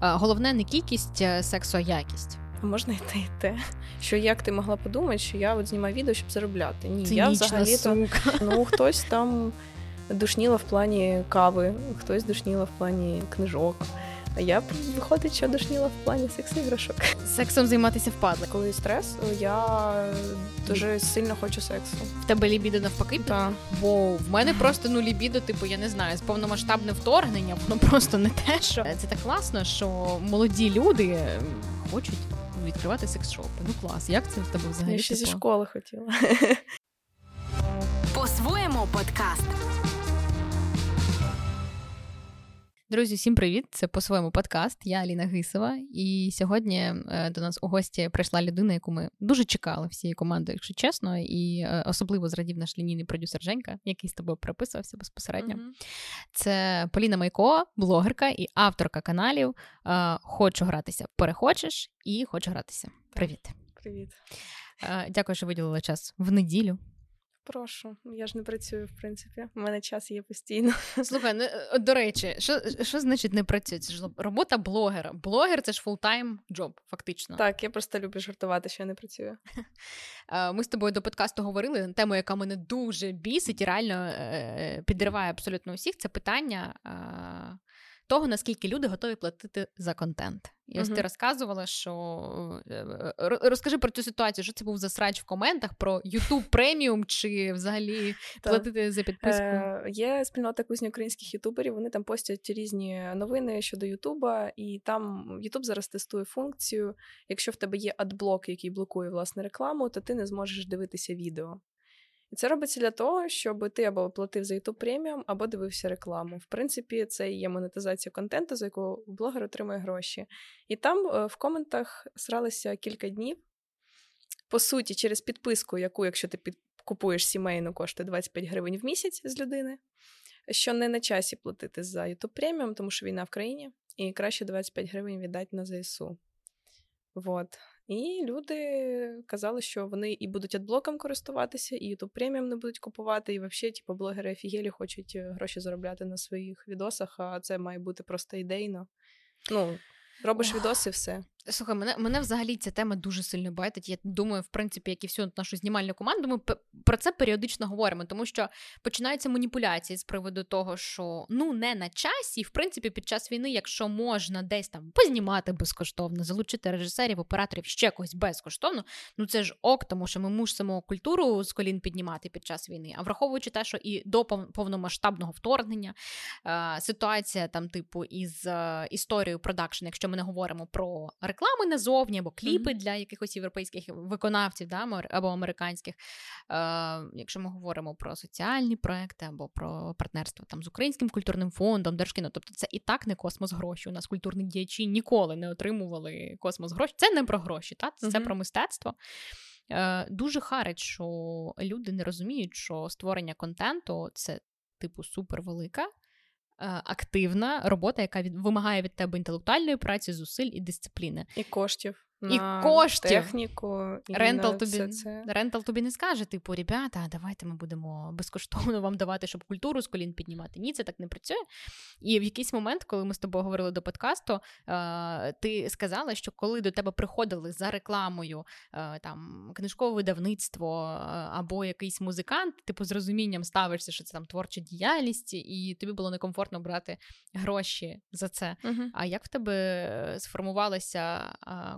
головне не кількість сексу, а якість. А можна і те, і те. Що як ти могла подумати, що я от знімаю відео, щоб заробляти? Ні, Цинічна я взагалі сука. ну хтось там душніла в плані кави, хтось душніла в плані книжок. А я виходить, що душніла в плані секс-іграшок. Сексом займатися впадло. Коли стрес, я дуже сильно хочу сексу. В тебе лібідо навпаки? Так. Бо в мене просто ну лібідо, типу, я не знаю, з повномасштабне вторгнення, воно просто не те, що це так класно, що молоді люди хочуть відкривати секс-шопи. Ну клас, як це в тебе взагалі? Я ще зі школи хотіла. По-своєму подкаст. Друзі, всім привіт! Це по-своєму подкаст. Я Аліна Гисова. І сьогодні е, до нас у гості прийшла людина, яку ми дуже чекали всією командою, якщо чесно, і е, особливо зрадів наш лінійний продюсер Женька, який з тобою переписувався безпосередньо. Mm-hmm. Це Поліна Майко, блогерка і авторка каналів. Е, Хочу гратися, перехочеш і хочу гратися. Привіт. Привіт. Дякую, що виділила час в неділю. Прошу, я ж не працюю, в принципі. У мене час є постійно. Слухай, ну, до речі, що що значить не працює? Це ж робота блогера. Блогер це ж full-time job, фактично. Так, я просто люблю жартувати, що я не працюю. Ми з тобою до подкасту говорили на тему, яка мене дуже бісить і реально е, підриває абсолютно усіх. Це питання того, наскільки люди готові платити за контент. І ось uh-huh. ти розказувала, що е, е, розкажи про цю ситуацію, що це був за срач в коментах про YouTube преміум чи взагалі платити за підписку? Е, Є спільнота кузні українських ютуберів. Вони там постять різні новини щодо Ютуба, і там Ютуб зараз тестує функцію. Якщо в тебе є адблок, який блокує власне рекламу, то ти не зможеш дивитися відео. І це робиться для того, щоб ти або платив за YouTube преміум, або дивився рекламу. В принципі, це є монетизація контенту, за яку блогер отримує гроші. І там е, в коментах сралися кілька днів. По суті, через підписку, яку, якщо ти під... купуєш сімейну, коштує 25 гривень в місяць з людини, що не на часі платити за YouTube преміум, тому що війна в країні, і краще 25 гривень віддати на ЗСУ. Вот. І люди казали, що вони і будуть адблоком користуватися, і YouTube преміум не будуть купувати, і взагалі, типу, блогери офігелі хочуть гроші заробляти на своїх відосах, а це має бути просто ідейно. Ну, робиш відоси, все. Слухай, мене мене взагалі ця тема дуже сильно байтить. Я думаю, в принципі, як і всю нашу знімальну команду, ми про це періодично говоримо, тому що починаються маніпуляції з приводу того, що ну не на часі, в принципі, під час війни, якщо можна десь там познімати безкоштовно, залучити режисерів, операторів ще когось безкоштовно, ну це ж ок, тому що ми мусимо культуру з колін піднімати під час війни. А враховуючи те, що і до повномасштабного вторгнення е, ситуація там, типу, із е, історією продакшн, якщо ми не говоримо про рекламу, реклами назовні або кліпи mm-hmm. для якихось європейських виконавців да, або американських. Е, Якщо ми говоримо про соціальні проекти або про партнерство там з Українським культурним фондом, Держкіно, тобто це і так не космос гроші. У нас культурні діячі ніколи не отримували космос гроші. Це не про гроші, та? це mm-hmm. про мистецтво. Е, Дуже харить, що люди не розуміють, що створення контенту це типу супервелика. Е, активна робота, яка від вимагає від тебе інтелектуальної праці, зусиль і дисципліни. І коштів. І коштів. техніку. І Рентал тобі це. Рентал тобі не скаже, типу, ребята, давайте ми будемо безкоштовно вам давати, щоб культуру з колін піднімати. Ні, це так не працює. І в якийсь момент, коли ми з тобою говорили до подкасту, е, ти сказала, що коли до тебе приходили за рекламою е, там книжкове видавництво або якийсь музикант, типу з розумінням ставишся, що це там творча діяльність, і тобі було некомфортно брати гроші за це. uh А як в тебе сформувалася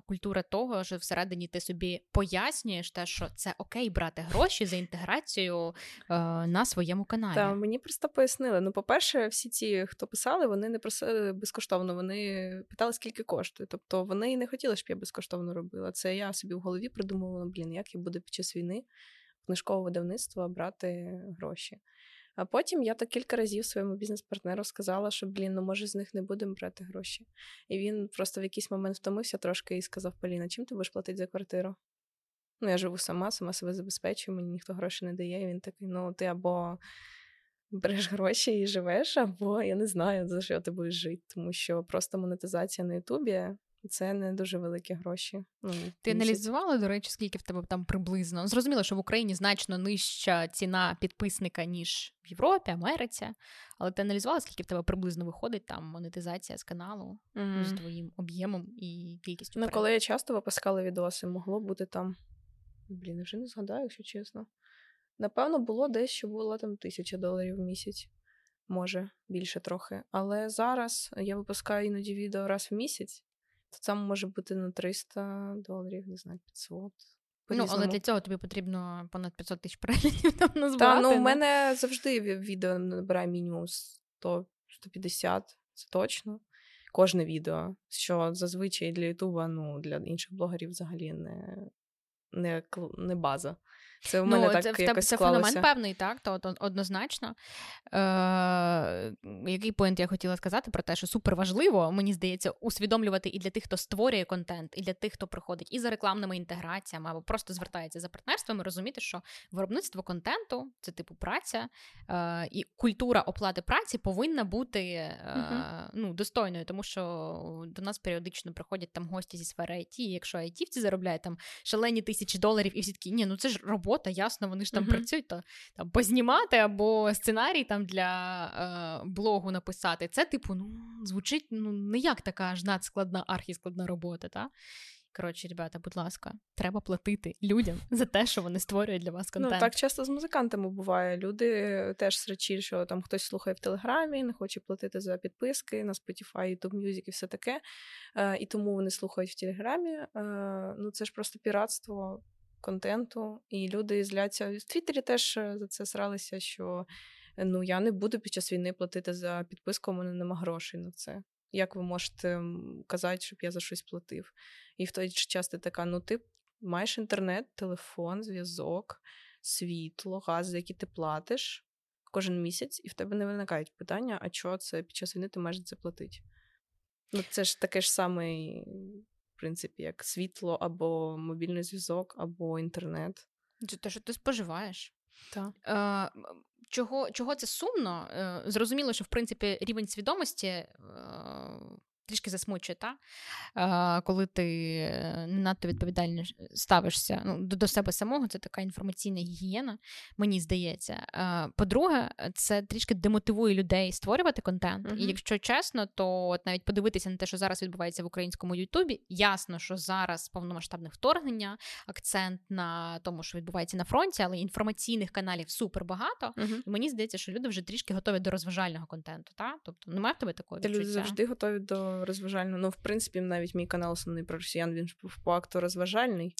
культура? Культура того, що всередині ти собі пояснюєш те, що це окей брати гроші за інтеграцію е, на своєму каналі. Так, мені просто пояснили. Ну, по-перше, всі ті, хто писали, вони не просили безкоштовно, вони питали, скільки коштує. Тобто вони не хотіли, щоб я безкоштовно робила. Це я собі в голові придумувала, блін, як я буду під час війни книжкового видавництва брати гроші. А потім я так кілька разів своєму бізнес-партнеру сказала, що блін, ну може з них не будемо брати гроші. І він просто в якийсь момент втомився трошки і сказав: Поліна, чим ти будеш платити за квартиру? Ну, я живу сама, сама себе забезпечую, мені ніхто гроші не дає. І він такий: ну, ти або береш гроші і живеш, або я не знаю, за що ти будеш жити. Тому що просто монетизація на Ютубі Це не дуже великі гроші. Ну, Ти аналізувала, до речі, скільки в тебе там приблизно? Зрозуміло, що в Україні значно нижча ціна підписника, ніж в Європі, Америці. Але ти аналізувала, скільки в тебе приблизно виходить там монетизація з каналу mm. з твоїм об'ємом і кількістю? Ну, коли я часто випускала відоси, могло бути там. Блін, вже не згадаю, якщо чесно. Напевно, було десь, що було там тисяча доларів в місяць, може більше трохи. Але зараз я випускаю іноді відео раз в місяць то там може бути на 300 доларів, не знаю, 500. Ну, але для цього тобі потрібно понад 500 тисяч переглядів там назбирати. Так, ну в мене завжди відео набирає мінімум 100, 150, це точно. Кожне відео, що зазвичай для Ютуба, ну для інших блогерів взагалі не не, не база. Це в мене ну, так це, якось це склалося. феномен певний, так, то, однозначно. Е, Який поінт я хотіла сказати про те, що супер важливо, мені здається, усвідомлювати і для тих, хто створює контент, і для тих, хто приходить і за рекламними інтеграціями, або просто звертається за партнерствами, розуміти, що виробництво контенту це типу праця, е, і культура оплати праці повинна бути е, uh ну, достойною, тому що до нас періодично приходять там гості зі сфери IT, і якщо айтівці заробляють там шалені тисячі доларів, і всі такі, ні, ну це ж робота робота, ясно, вони ж там uh-huh. працюють, то там познімати або сценарій там для е, блогу написати. Це, типу, ну, звучить ну, не як така аж надскладна, архіскладна робота, та? Коротше, ребята, будь ласка, треба платити людям за те, що вони створюють для вас ну, контент. Ну, Так часто з музикантами буває. Люди теж срачі, що там хтось слухає в Телеграмі, не хоче платити за підписки на Spotify, YouTube Music і все таке. Е, І тому вони слухають в Телеграмі. Е, Ну це ж просто піратство контенту, і люди зляться. В Твіттері теж е, за це сралися, що ну я не буду під час війни платити за підписку, у мене нема грошей на це. Як ви можете казати, щоб я за щось платив? І в той же час ти така: ну ти маєш інтернет, телефон, зв'язок, світло, газ, за який ти платиш кожен місяць, і в тебе не виникають питання, а чого це під час війни ти маєш за це платити? Ну, це ж таке ж саме принципі, як світло, або мобільний зв'язок, або інтернет. Це те, що ти споживаєш. Так. Е, чого чого це сумно? Е, зрозуміло, що в принципі рівень свідомості е, трішки засмучує, та? коли ти не надто відповідально ставишся ну, до себе самого, це така інформаційна гігієна, мені здається. По-друге, це трішки демотивує людей створювати контент. Uh-huh. І якщо чесно, то от навіть подивитися на те, що зараз відбувається в українському Ютубі, ясно, що зараз повномасштабне вторгнення, акцент на тому, що відбувається на фронті, але інформаційних каналів супер багато. Uh-huh. І мені здається, що люди вже трішки готові до розважального контенту. Та? Тобто немає в тебе такої? Люди завжди готові до розважально. Ну, в принципі, навіть мій канал основний про росіян, він по акту розважальний.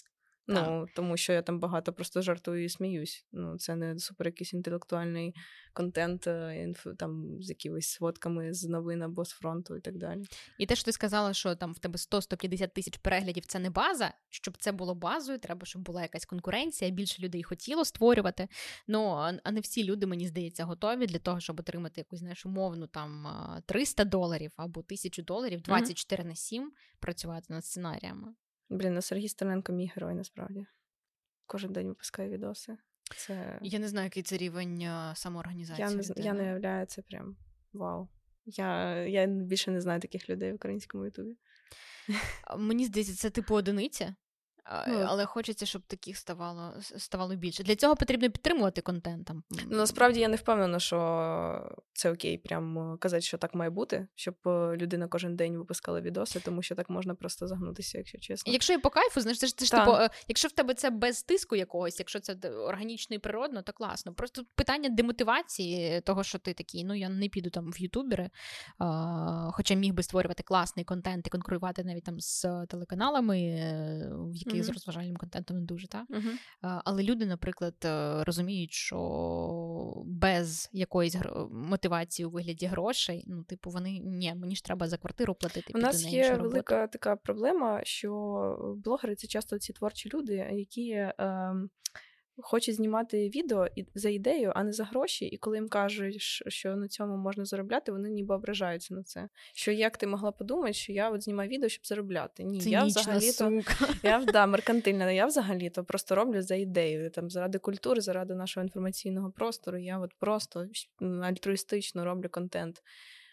Ну, тому що я там багато просто жартую і сміюсь. Ну, це не супер якийсь інтелектуальний контент, е, інф, там з якимись сводками з новин або з фронту і так далі. І те, що ти сказала, що там в тебе 100-150 тисяч переглядів це не база. Щоб це було базою, треба, щоб була якась конкуренція, більше людей хотіло створювати. Ну а не всі люди, мені здається, готові для того, щоб отримати якусь знаєш, умовну там 300 доларів або 1000 доларів 24 mm-hmm. на 7 працювати над сценаріями. Блін, ну Сергій Стерненко мій герой насправді. Кожен день випускає відоси. Це... Я не знаю, який це рівень самоорганізації. Я не я не уявляю, це прям вау. Я я більше не знаю таких людей в українському Ютубі. Мені здається, це типу одиниця. Ну, Але хочеться, щоб таких ставало ставало більше. Для цього потрібно підтримувати контент. Там. Ну, Насправді я не впевнена, що це окей, прям казати, що так має бути, щоб е, людина кожен день випускала відоси, тому що так можна просто загнутися, якщо чесно. Якщо і по кайфу, знаєш, це ж, це ж типу, е, якщо в тебе це без тиску якогось, якщо це органічно і природно, то класно. Просто питання демотивації того, що ти такий, ну я не піду там в ютубери, хоча міг би створювати класний контент і конкурувати навіть там з телеканалами, е, в яких mm-hmm. з розважальним контентом не дуже, так? Mm-hmm. Але люди, наприклад, е, розуміють, що без якоїсь мотивації у вигляді грошей, ну, типу, вони ні, мені ж треба за квартиру платити. У нас є велика така проблема, що блогери це часто ці творчі люди, які. Е, хочуть знімати відео за ідею, а не за гроші. І коли їм кажуть, що на цьому можна заробляти, вони ніби ображаються на це. Що як ти могла подумати, що я от знімаю відео, щоб заробляти? Ні, Цинічна я взагалі-то я да, меркантильна, я взагалі-то просто роблю за ідею. Там заради культури, заради нашого інформаційного простору. Я от просто альтруїстично роблю контент.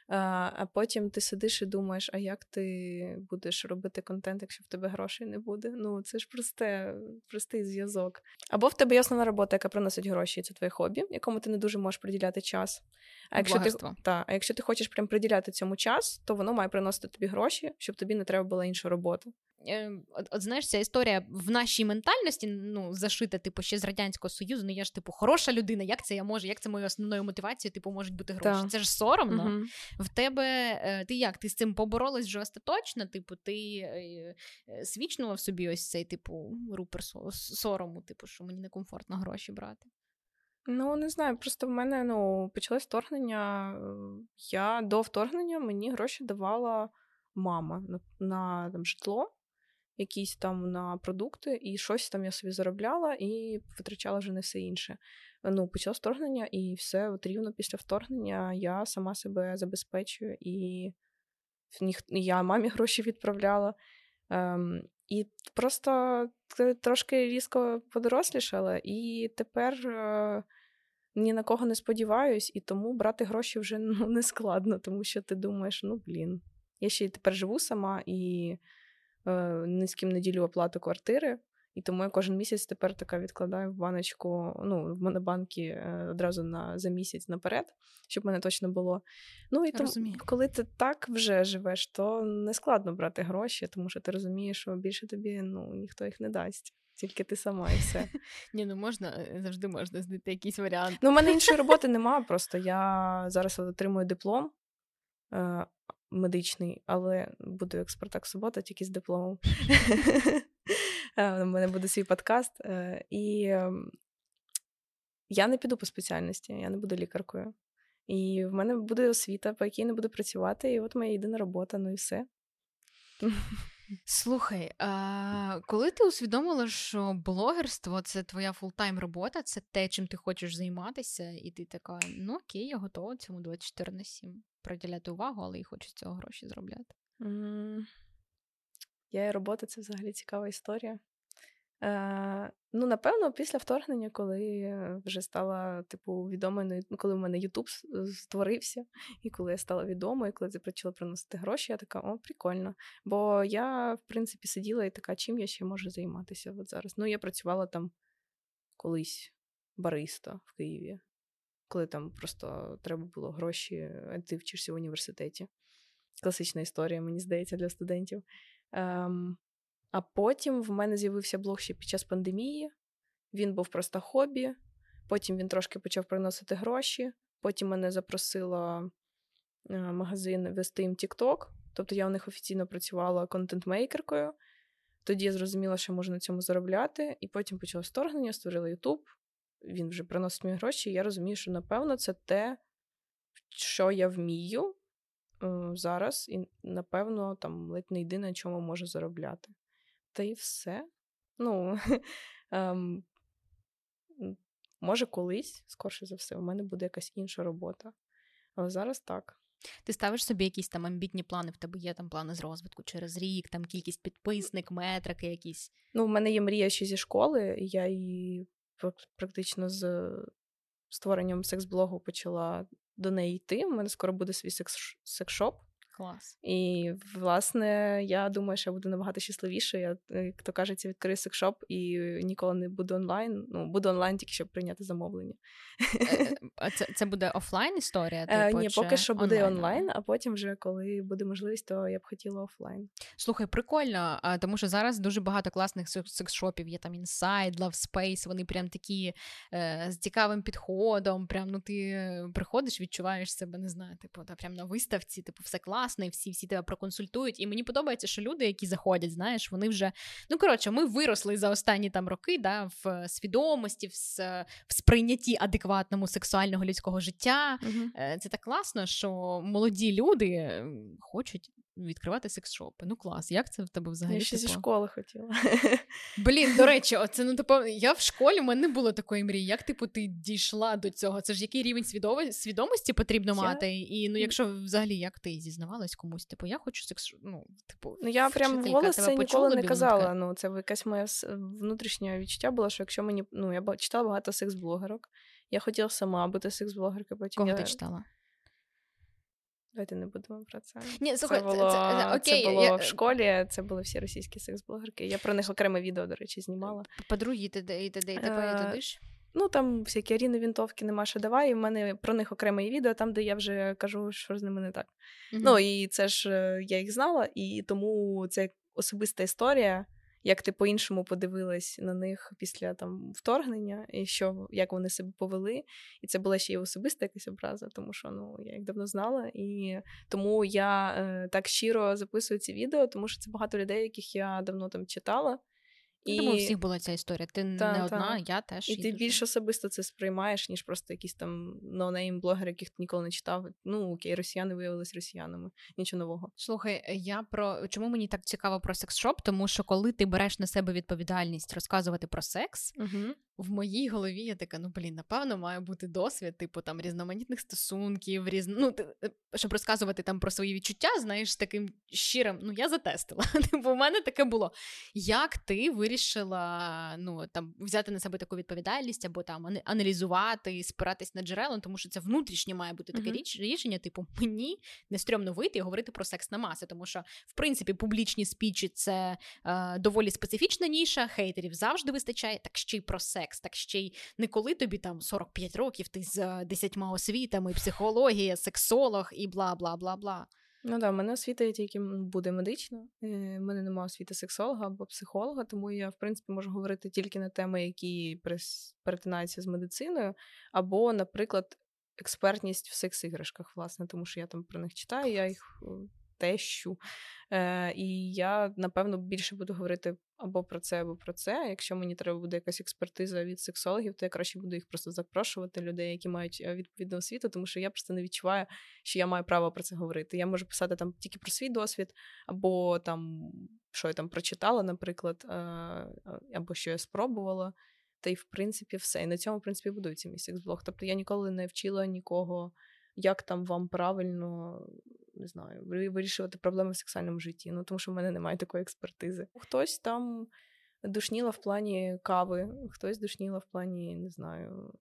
А потім ти сидиш і думаєш, а як ти будеш робити контент, якщо в тебе грошей не буде? Ну це ж просте, простий зв'язок. Або в тебе є основна робота, яка приносить гроші, і це твоє хобі, якому ти не дуже можеш приділяти час. А якщо ти та, а якщо ти хочеш прям приділяти цьому час, то воно має приносити тобі гроші, щоб тобі не треба була інша робота. Е, от, от знаєш, ця історія в нашій ментальності ну, зашита, типу, ще з Радянського Союзу, ну я ж типу хороша людина, як це я можу, як це моєю основною мотивацією, типу, можуть бути гроші. Так. Це ж соромно. Угу. В тебе е, ти як? Ти з цим поборолась вже остаточно? Типу, ти е, свічнула в собі ось цей, типу, рупер сорому, типу, що мені некомфортно гроші брати. Ну, не знаю, просто в мене ну, почалось вторгнення. Я до вторгнення мені гроші давала мама на, на там, житло якісь там на продукти, і щось там я собі заробляла і витрачала вже не все інше. Ну, почалось вторгнення, і все от рівно після вторгнення я сама себе забезпечую, і я мамі гроші відправляла. Ем, І просто трошки різко подорослішала, і тепер. Е, ні на кого не сподіваюсь, і тому брати гроші вже ну, не складно, тому що ти думаєш, ну блін, я ще й тепер живу сама і ні з ким не ділю оплату квартири. І тому я кожен місяць тепер така відкладаю в баночку, ну, в монобанки е, одразу на за місяць наперед, щоб мене точно було. Ну і тому, коли ти так вже живеш, то не складно брати гроші, тому що ти розумієш, що більше тобі ну, ніхто їх не дасть. Тільки ти сама і все. Ні, ну можна е, завжди можна знайти якийсь варіант. Ну, у мене іншої роботи немає. Просто я зараз отримую диплом медичний, але буду як Спартак Субота, тільки з дипломом. У мене буде свій подкаст. Е, і ем, я не піду по спеціальності, я не буду лікаркою. І в мене буде освіта, по якій не буду працювати, і от моя єдина робота, ну і все. Слухай, а коли ти усвідомила, що блогерство це твоя full-time робота, це те, чим ти хочеш займатися, і ти така, ну окей, я готова цьому 24 на 7 приділяти увагу, але і хочу з цього гроші заробляти. Mm. Я і робота це взагалі цікава історія. Е, Ну, напевно, після вторгнення, коли вже стала типу відомою, ну, коли в мене Ютуб створився, і коли я стала відомою, коли це почала приносити гроші, я така, о, прикольно. Бо я, в принципі, сиділа і така, чим я ще можу займатися от зараз. Ну, я працювала там колись бариста в Києві, коли там просто треба було гроші, а ти вчишся в університеті. Класична історія, мені здається, для студентів. Ем, а потім в мене з'явився блог ще під час пандемії. Він був просто хобі. Потім він трошки почав приносити гроші. Потім мене запросила е, магазин вести їм TikTok. Тобто я у них офіційно працювала контент-мейкеркою. Тоді я зрозуміла, що можна на цьому заробляти. І потім почалось вторгнення, створила YouTube. Він вже приносить мені гроші. І я розумію, що напевно це те, що я вмію зараз, і напевно там ледь не єдине, на чому можу заробляти та й все. Ну, ем, може, колись, скорше за все, у мене буде якась інша робота. Але зараз так. Ти ставиш собі якісь там амбітні плани, в тебе є там плани з розвитку через рік, там кількість підписник, метрики якісь. Ну, в мене є мрія ще зі школи, я її практично з створенням секс-блогу почала до неї йти. У мене скоро буде свій секс-шоп. Клас. І, власне, я думаю, що я буду набагато щасливіше. Я, як то кажеться, відкрию секшоп і ніколи не буду онлайн. Ну, буду онлайн тільки щоб прийняти замовлення. Е, е, а це це буде офлайн історія? Типу, Ні, поки що буде онлайн, онлайн, а потім, вже, коли буде можливість, то я б хотіла офлайн. Слухай, прикольно, тому що зараз дуже багато класних секс-шопів. Є там Inside, Love Space, Вони прям такі е, з цікавим підходом. Прям ну ти приходиш, відчуваєш себе, не знаю, типу, та прям на виставці, типу, все класно всі всі тебе проконсультують. І мені подобається, що люди, які заходять, знаєш, вони вже ну коротше, ми виросли за останні там роки, да, в свідомості, в, в сприйнятті адекватному сексуального людського життя. Угу. Це так класно, що молоді люди хочуть відкривати секс-шопи. Ну клас, як це в тебе взагалі? Я ще зі типу? школи хотіла. Блін, до речі, оце ну типу, я в школі в мене не було такої мрії. Як типу ти дійшла до цього? Це ж який рівень свідомості потрібно я... мати? І ну, якщо взагалі як ти зізнавалась комусь, типу я хочу секс, ну типу, ну я прям голос це ніколи не казала. Ну це якась моя внутрішнє відчуття було, що якщо мені ну я читала багато секс-блогерок, я хотіла сама бути секс-блогеркою. Потім Кого я... ти читала? Давайте не будемо про це. Ні, слухай, це було, це, це, окей, це було я- в школі, це були всі російські секс-блогерки. Я про них окреме відео, до речі, знімала. Подруги, і т.д. і т.д. і т.п. і Е, т.д. ж. Ну там всякі Аріни Вінтовки, нема що давай. І в мене про них окреме відео, там, де я вже кажу, що з ними не так. Мгм. Ну і це ж е, я їх знала, і тому це особиста історія. Як ти по-іншому подивилась на них після там вторгнення, і що як вони себе повели, і це була ще й особиста якась образа, тому що ну я їх давно знала, і тому я е, так щиро записую ці відео, тому що це багато людей, яких я давно там читала. Я Думаю, у всіх була ця історія. Ти не Та, одна, та. я теж. І ти дуже. більш особисто це сприймаєш, ніж просто якісь там no-name блогери, яких ти ніколи не читав. Ну окей, росіяни виявилися росіянами. Нічого нового. Слухай, я про чому мені так цікаво про секс-шоп? Тому що коли ти береш на себе відповідальність розказувати про секс, Угу. в моїй голові я така, ну блін, напевно, має бути досвід, типу там різноманітних стосунків, різно, ну, ти- е, щоб розказувати там про свої відчуття, знаєш, таким щирим. Ну, я затестила. Типу, у мене таке було. Як ти вирішила ну там взяти на себе таку відповідальність або там аналізувати, спиратись на джерела, тому що це внутрішнє має бути таке річ, рішення, типу, мені не стрьомно вийти і говорити про секс на маси, тому що в принципі публічні спічі це е, доволі специфічна ніша, хейтерів завжди вистачає, так ще й про секс, так ще й не коли тобі там 45 років, ти з е, десятьма освітами, психологія, сексолог і бла бла бла бла. Ну да, в мене освіта є тільки буде медична. Е, В мене немає освіти сексолога або психолога, тому я, в принципі, можу говорити тільки на теми, які перетинаються з медициною, або, наприклад, експертність в секс-іграшках, власне, тому що я там про них читаю, я їх е, тещу. Е, і я, напевно, більше буду говорити або про це, або про це. Якщо мені треба буде якась експертиза від сексологів, то я краще буду їх просто запрошувати, людей, які мають е, відповідну освіту, тому що я просто не відчуваю, що я маю право про це говорити. Я можу писати там тільки про свій досвід, або там що я там прочитала, наприклад, е, або що я спробувала. Та й в принципі все. І на цьому, в принципі, будується мій секс-блог. Тобто я ніколи не вчила нікого, як там вам правильно не знаю, вирішувати проблеми в сексуальному житті. Ну тому що в мене немає такої експертизи. Хтось там душніла в плані кави, хтось душніла в плані, не знаю,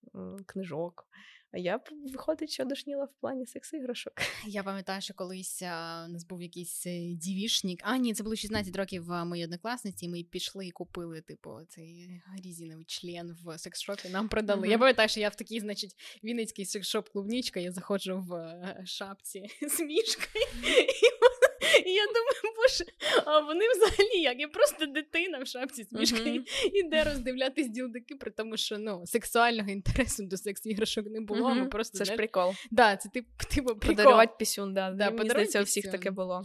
книжок. А я виходить, що душніла в плані секс-іграшок. Я пам'ятаю, що колись у нас був якийсь е, дівішник. А, ні, це було 16 років а, моїй однокласниці, і ми пішли і купили, типу, цей резіновий член в секс-шопі. Нам продали. Мгм. Я пам'ятаю, що я в такий, значить, вінницький секс-шоп Клубнічка, я заходжу в е, шапці з мішкою. І я думаю, боже, а вони взагалі як? Я просто дитина в шапці з Мгм. іде роздивлятись ділдики, при тому, що ну, сексуального інтересу до секс-іграшок не було. Ми просто Це ж прикол. Да, це тип, типу прикол. Подарувати пісюн, да. Да, Мені здається, у всіх таке було.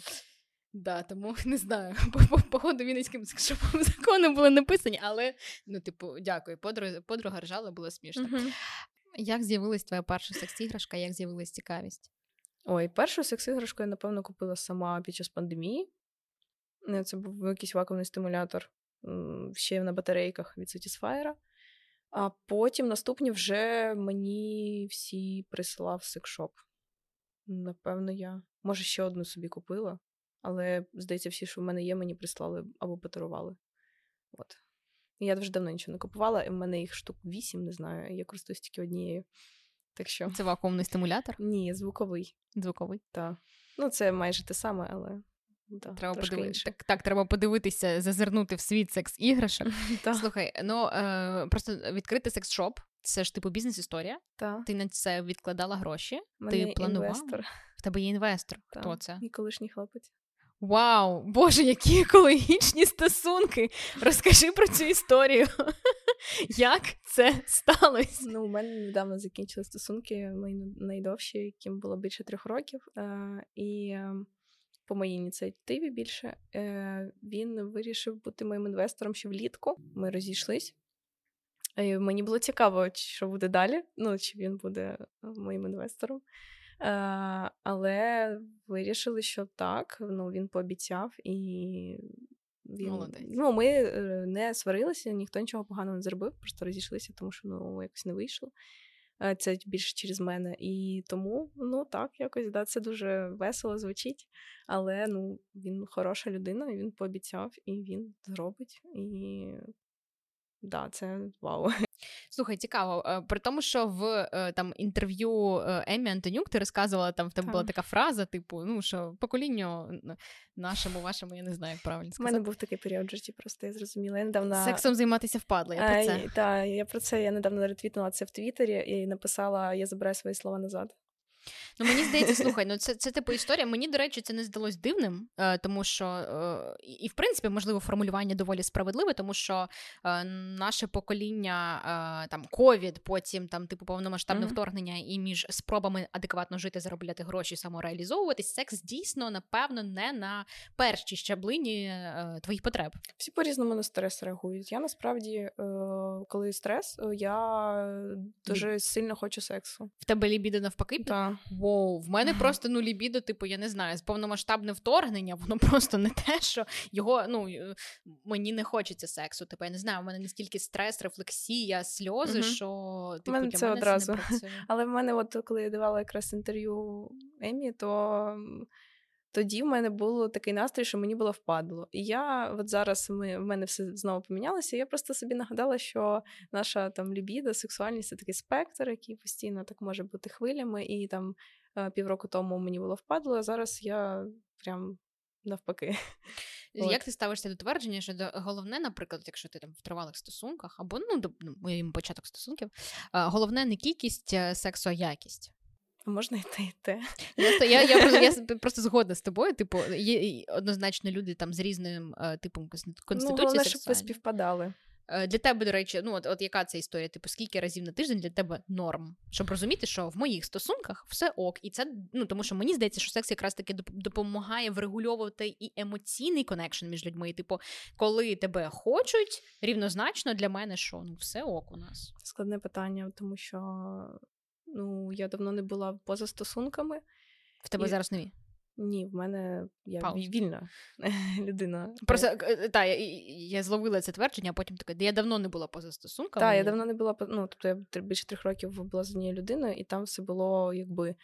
Да, тому не знаю. По, по, походу Вінницьким секшопом закони були написані, але ну, типу, дякую. Подруга, подруга ржала, було смішно. Як з'явилась твоя перша секс-іграшка, як з'явилась цікавість? Ой, першу секс-іграшку я, напевно, купила сама під час пандемії. Е, Це був якийсь вакуумний стимулятор ще на батарейках від Satisfyer. А потім наступні вже мені всі присилав секшоп. Напевно, я. Може, ще одну собі купила, але, здається, всі, що в мене є, мені прислали або подарували. От. Я вже давно нічого не купувала, і в мене їх штук вісім, не знаю, я користуюсь тільки однією. Так що Це вакуумний стимулятор ні, звуковий. звуковий. Так. Ну, це майже те саме, але да, Треба подивитися. Так, так, треба подивитися, зазирнути в світ секс-іграшок. Слухай, ну е, просто відкрити секс-шоп це ж типу бізнес-історія. Ти на це відкладала гроші. Мене Ти планувала? інвестор. В тебе є інвестор. Та. Хто це? Мій колишній хлопець. Вау, боже, які екологічні стосунки. Розкажи про цю історію. Як це сталося? Ну, у мене недавно закінчили стосунки, мої найдовші, яким було більше трьох років. Е, і е, по моїй ініціативі більше е, він вирішив бути моїм інвестором ще влітку. Ми розійшлись. Мені було цікаво, що буде далі. Ну, чи він буде моїм інвестором. Але вирішили, що так. Ну, він пообіцяв і. Він, Молодець. ну, ми е, не сварилися, ніхто нічого поганого не зробив, просто розійшлися, тому що ну, якось не вийшло. Е, Це більше через мене. І тому, ну так, якось да, це дуже весело звучить. Але ну, він хороша людина, він пообіцяв, і він зробить. І да, це вау. Слухай, цікаво. Е, при тому, що в е, там інтерв'ю Емі Антонюк ти розказувала, там в тебе була така фраза, типу, ну що поколінню нашому, вашому, я не знаю, як правильно сказати. У мене був такий період в житті, просто я зрозуміла. Я недавно... Сексом займатися впадло, я про це. Так, я про це я недавно ретвітнула це в Твіттері і написала: Я забираю свої слова назад. Ну, мені здається, слухай, ну це це типу історія. Мені, до речі, це не здалось дивним, е, тому що е, і, в принципі, можливо, формулювання доволі справедливе, тому що е, наше покоління там ковід, потім там типу повномасштабне mm-hmm. вторгнення, і між спробами адекватно жити, заробляти гроші, самореалізовуватись, секс дійсно, напевно, не на першій щаблині твоїх потреб. Всі по різному на стрес реагують. Я насправді, коли стрес, я дуже сильно хочу сексу. В тебе лібідо навпаки? Так воу, в мене просто ну лібідо, типу, я не знаю, з повномасштабне вторгнення, воно просто не те, що його ну е, мені не хочеться сексу. Типу, я не знаю, у мене настільки стрес, рефлексія, сльози, угу. що типу, мене для це мене одразу. Це не працює. Але в мене, от коли я давала якраз інтерв'ю Емі, то. Тоді в мене було такий настрій, що мені було впадло. І я от зараз ми, в мене все знову помінялося. Я просто собі нагадала, що наша там лібіда, сексуальність це такий спектр, який постійно так може бути хвилями. І там півроку тому мені було впадло, а зараз я прям навпаки. Як От. ти ставишся до твердження, що головне, наприклад, якщо ти там в тривалих стосунках, або ну до ну, початок стосунків, головне не кількість е, сексу, а якість. Можна і те, і те. Я я, я, просто, я просто згодна з тобою. Типу, є однозначно люди там з різним е, типом конституції. Ну, головне, щоб ви співпадали. Е, для тебе, до речі, ну от от яка це історія? Типу, скільки разів на тиждень для тебе норм? Щоб розуміти, що в моїх стосунках все ок, і це ну тому, що мені здається, що секс якраз таки допомагає врегульовувати і емоційний connection між людьми. Типу, коли тебе хочуть, рівнозначно для мене, що ну все ок у нас. Складне питання, тому що Ну, я давно не була поза стосунками. В тебе і... зараз нові? Ні, в мене я Пауз. вільна людина. Просто е, та, я, я зловила це твердження, а потім таке, я давно не була поза стосунками. Так, я давно не була ну, тобто я більше трьох років була з однією людиною, і там все було якби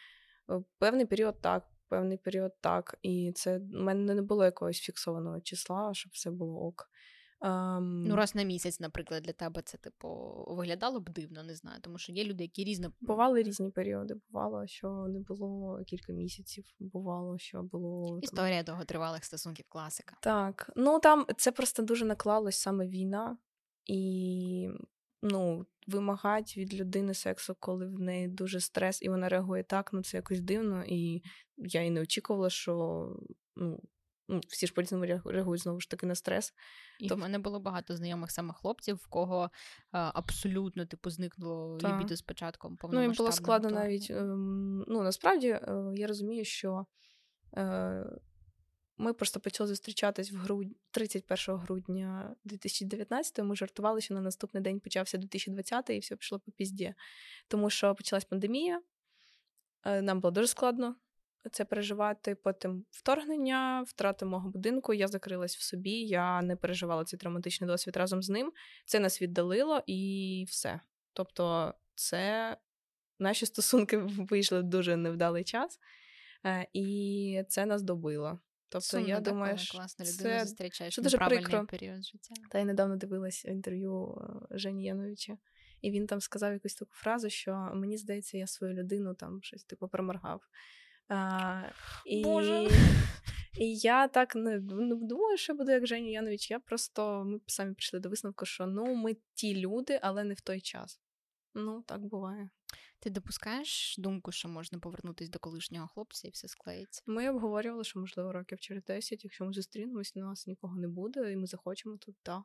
е, певний період так, певний період так. І це в мене не було якогось фіксованого числа, щоб все було ок. Um... Ну, раз на місяць, наприклад, для тебе це типу виглядало б дивно, не знаю, тому що є люди, які різно бували різні періоди. Бувало, що не було кілька місяців. Бувало, що було історія там... довготривалих стосунків, класика. Так, ну там це просто дуже наклалось саме війна, і ну вимагати від людини сексу, коли в неї дуже стрес, і вона реагує так, ну це якось дивно. І я і не очікувала, що ну ну, всі ж по-різному реагують знову ж таки на стрес. І Тоб... в мене було багато знайомих саме хлопців, в кого а, абсолютно типу зникнуло Та. лібідо з початком Ну, їм було складно навіть. Ем, ну, насправді е, я розумію, що. Е, ми просто почали зустрічатись в грудні 31 грудня 2019 Ми жартували, що на наступний день почався 2020 і все пішло по пізді. Тому що почалась пандемія, е, нам було дуже складно це переживати. Потім вторгнення, втрата мого будинку. Я закрилась в собі. Я не переживала цей травматичний досвід разом з ним. Це нас віддалило і все. Тобто, це наші стосунки вийшли в дуже невдалий час, е, і це нас добило. Тобто, Сумно, я думаю, класна людина зустрічаєш це дуже прикро. період життя. Та я недавно дивилась інтерв'ю е, Жені Яновича, і він там сказав якусь таку фразу, що мені здається, я свою людину там щось типу проморгав. А, і, Боже. І я так не, не думаю, що буду як Женя Янович. Я просто ми самі прийшли до висновку, що ну ми ті люди, але не в той час. Ну, так буває. Ти допускаєш думку, що можна повернутися до колишнього хлопця і все склеїться? Ми обговорювали, що можливо років через 10, якщо ми зустрінемось, на нас нікого не буде, і ми захочемо тут, так.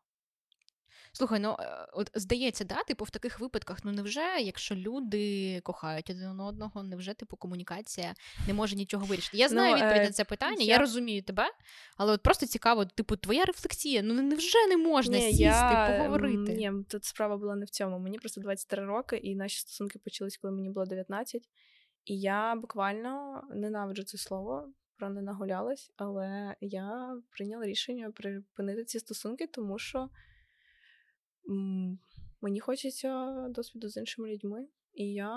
Слухай, ну е, от здається, да, типу, в таких випадках, ну невже, якщо люди кохають один одного, невже типу комунікація не може нічого вирішити? Я знаю ну, відповідь е- на це питання, я... я розумію тебе, але от просто цікаво, типу, твоя рефлексія, ну невже не можна ні, сісти, я... поговорити? Ні, тут справа була не в цьому. Мені просто 23 роки, і наші стосунки почались, коли мені було 19. І я буквально ненавиджу це слово. Про не нагулялась, але я прийняла рішення припинити ці стосунки, тому що Мені хочеться досвіду з іншими людьми, і я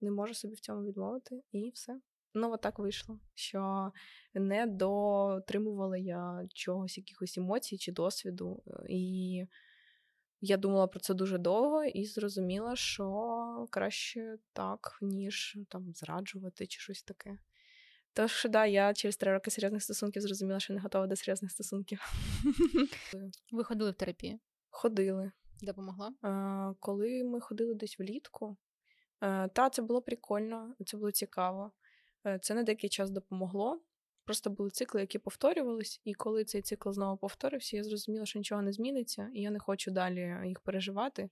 не можу собі в цьому відмовити, і все. Ну, от так вийшло, що не дотримувала я чогось, якихось емоцій чи досвіду. І Я думала про це дуже довго і зрозуміла, що краще так, ніж там зраджувати чи щось таке. Тож, да, я через три роки серйозних стосунків зрозуміла, що не готова до серйозних стосунків. Ви ходили в терапію? Ходили. Допомогла? А, Коли ми ходили десь влітку, а, та це було прикольно, це було цікаво. Е, це на деякий час допомогло. Просто були цикли, які повторювались, і коли цей цикл знову повторився, я зрозуміла, що нічого не зміниться, і я не хочу далі їх переживати.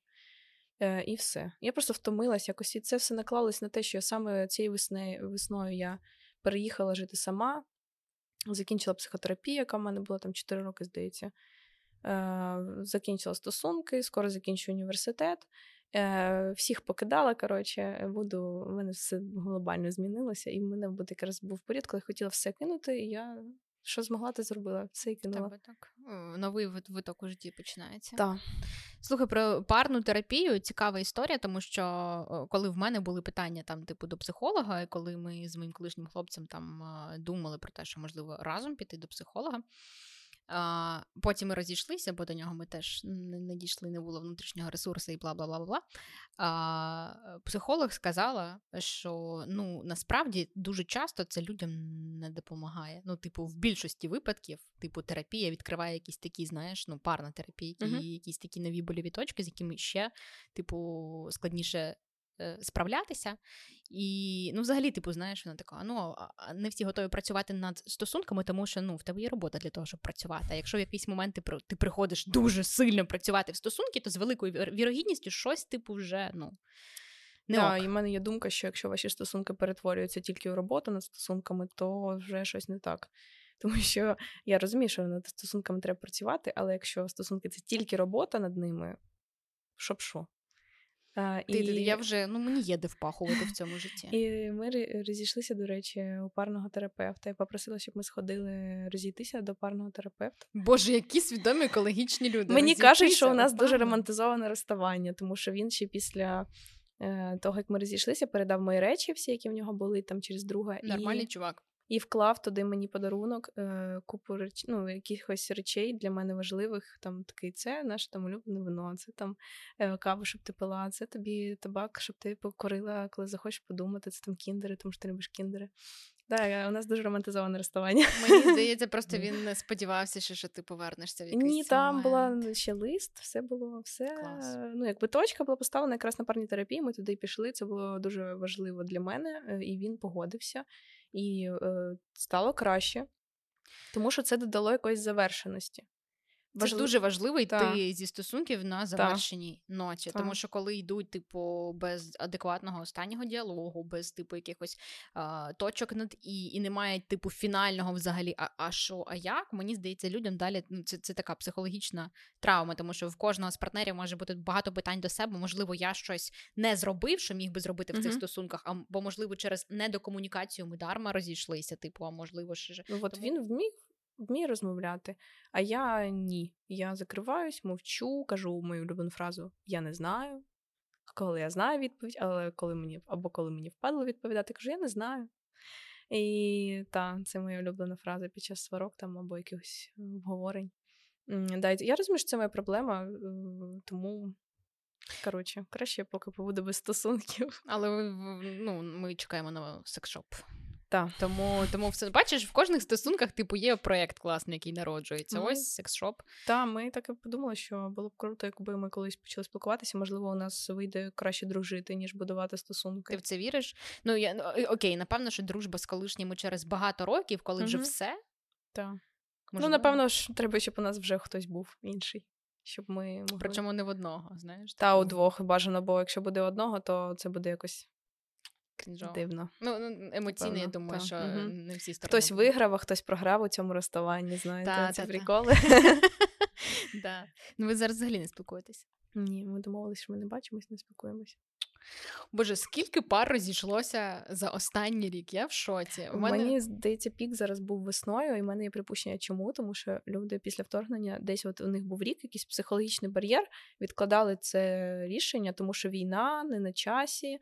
Е, І все. Я просто втомилась якось, і це все наклалось на те, що саме цією весне, весною я переїхала жити сама, закінчила психотерапію, яка в мене була там 4 роки, здається. Е, Закінчила стосунки, скоро закінчу університет. Е, Всіх покидала. Коротше, буду, у мене все глобально змінилося, і в мене буде якраз був період, коли хотіла все кинути, і я що змогла, ти зробила, все і кинула. Тебе так. Новий виток у житті починається. Так. Слухай, про парну терапію цікава історія, тому що коли в мене були питання там, типу, до психолога, і коли ми з моїм колишнім хлопцем там думали про те, що можливо разом піти до психолога. А, Потім ми розійшлися, бо до нього ми теж не дійшли, не було внутрішнього ресурсу і бла бла бла бла. А, Психолог сказала, що ну насправді дуже часто це людям не допомагає. Ну, типу, в більшості випадків, типу, терапія відкриває якісь такі, знаєш, ну, парна терапія, які, uh-huh. якісь такі нові больові точки, з якими ще, типу, складніше справлятися. І, ну, взагалі, типу, знаєш, вона така: ну, не всі готові працювати над стосунками, тому що ну, в тебе є робота для того, щоб працювати. А якщо в якийсь момент ти ти приходиш дуже сильно працювати в стосунки, то з великою вірогідністю щось, типу, вже ну. Не да, і в мене є думка, що якщо ваші стосунки перетворюються тільки в роботу над стосунками, то вже щось не так. Тому що я розумію, що над стосунками треба працювати, але якщо стосунки це тільки робота над ними, щоб що? А, Ти, і... Я вже ну мені є де впахувати в цьому житті. І ми розійшлися, до речі, у парного терапевта. Я попросила, щоб ми сходили розійтися до парного терапевта. Боже, які свідомі екологічні люди. Мені кажуть, що у нас у дуже романтизоване розставання, тому що він ще після. Е, того, як ми розійшлися, передав мої речі, всі, які в нього були там через друга. Нормальний і... чувак і вклав туди мені подарунок, е, купу реч... ну, якихось речей для мене важливих. Там такий це наше там улюблене вино, це там е, каву, щоб ти пила, це тобі табак, щоб ти покорила, коли захочеш подумати, це там кіндери, тому що ти любиш кіндери. Так, у нас дуже романтизоване розставання. Мені здається, просто він не сподівався, що, що ти повернешся в якийсь Ні, там була ще лист, все було все. Клас. Ну, якби точка була поставлена якраз на парній терапії. Ми туди пішли. Це було дуже важливо для мене, е, і він погодився і е, стало краще, тому що це додало якоїсь завершеності. Важлив... Це дуже важливо йти Та. зі стосунків на завершеній Та. ноті. Та. Тому що коли йдуть, типу, без адекватного останнього діалогу, без типу якихось а, точок над і, і немає типу фінального взагалі, а а що, а як? Мені здається, людям далі ну, це це така психологічна травма, тому що в кожного з партнерів може бути багато питань до себе. Можливо, я щось не зробив, що міг би зробити в цих uh стосунках, а бо можливо через недокомунікацію ми дарма розійшлися. Типу, а можливо, ще ну от Тому... він вмів вміє розмовляти, а я ні. Я закриваюсь, мовчу, кажу мою улюблену фразу Я не знаю. Коли я знаю відповідь, але коли мені або коли мені впадло відповідати, кажу, я не знаю. І так, це моя улюблена фраза під час сварок там або якихось обговорень. Я розумію, що це моя проблема, е, тому. Коротше, краще я поки побуду без стосунків. Але ну, ми чекаємо на секшоп. Так. Тому тому все бачиш, в кожних стосунках типу є проєкт класний, який народжується. Ми... Ось секс-шоп. Так, ми так і подумали, що було б круто, якби ми колись почали спілкуватися. Можливо, у нас вийде краще дружити, ніж будувати стосунки. Ти в це віриш? Ну я ну, окей, напевно, що дружба з колишніми через багато років, коли угу. вже все. Так. Ну, напевно ж, треба, щоб у нас вже хтось був інший. Щоб ми могли... Причому не в одного, знаєш? Та у двох бажано, бо якщо буде одного, то це буде якось Крінжово. Дивно. Ну, ну емоційно, я думаю, та. що угу. не всі сторони. Хтось виграв, а хтось програв у цьому розставанні, знаєте, та, це та, приколи. Да. Ну, ви зараз взагалі не спілкуєтесь? Ні, ми домовилися, що ми не бачимось, не спілкуємося. Боже, скільки пар розійшлося за останній рік? Я в шоці. У мене... Мені здається, пік зараз був весною, і в мене є припущення, чому? Тому що люди після вторгнення десь от у них був рік, якийсь психологічний бар'єр, відкладали це рішення, тому що війна не на часі.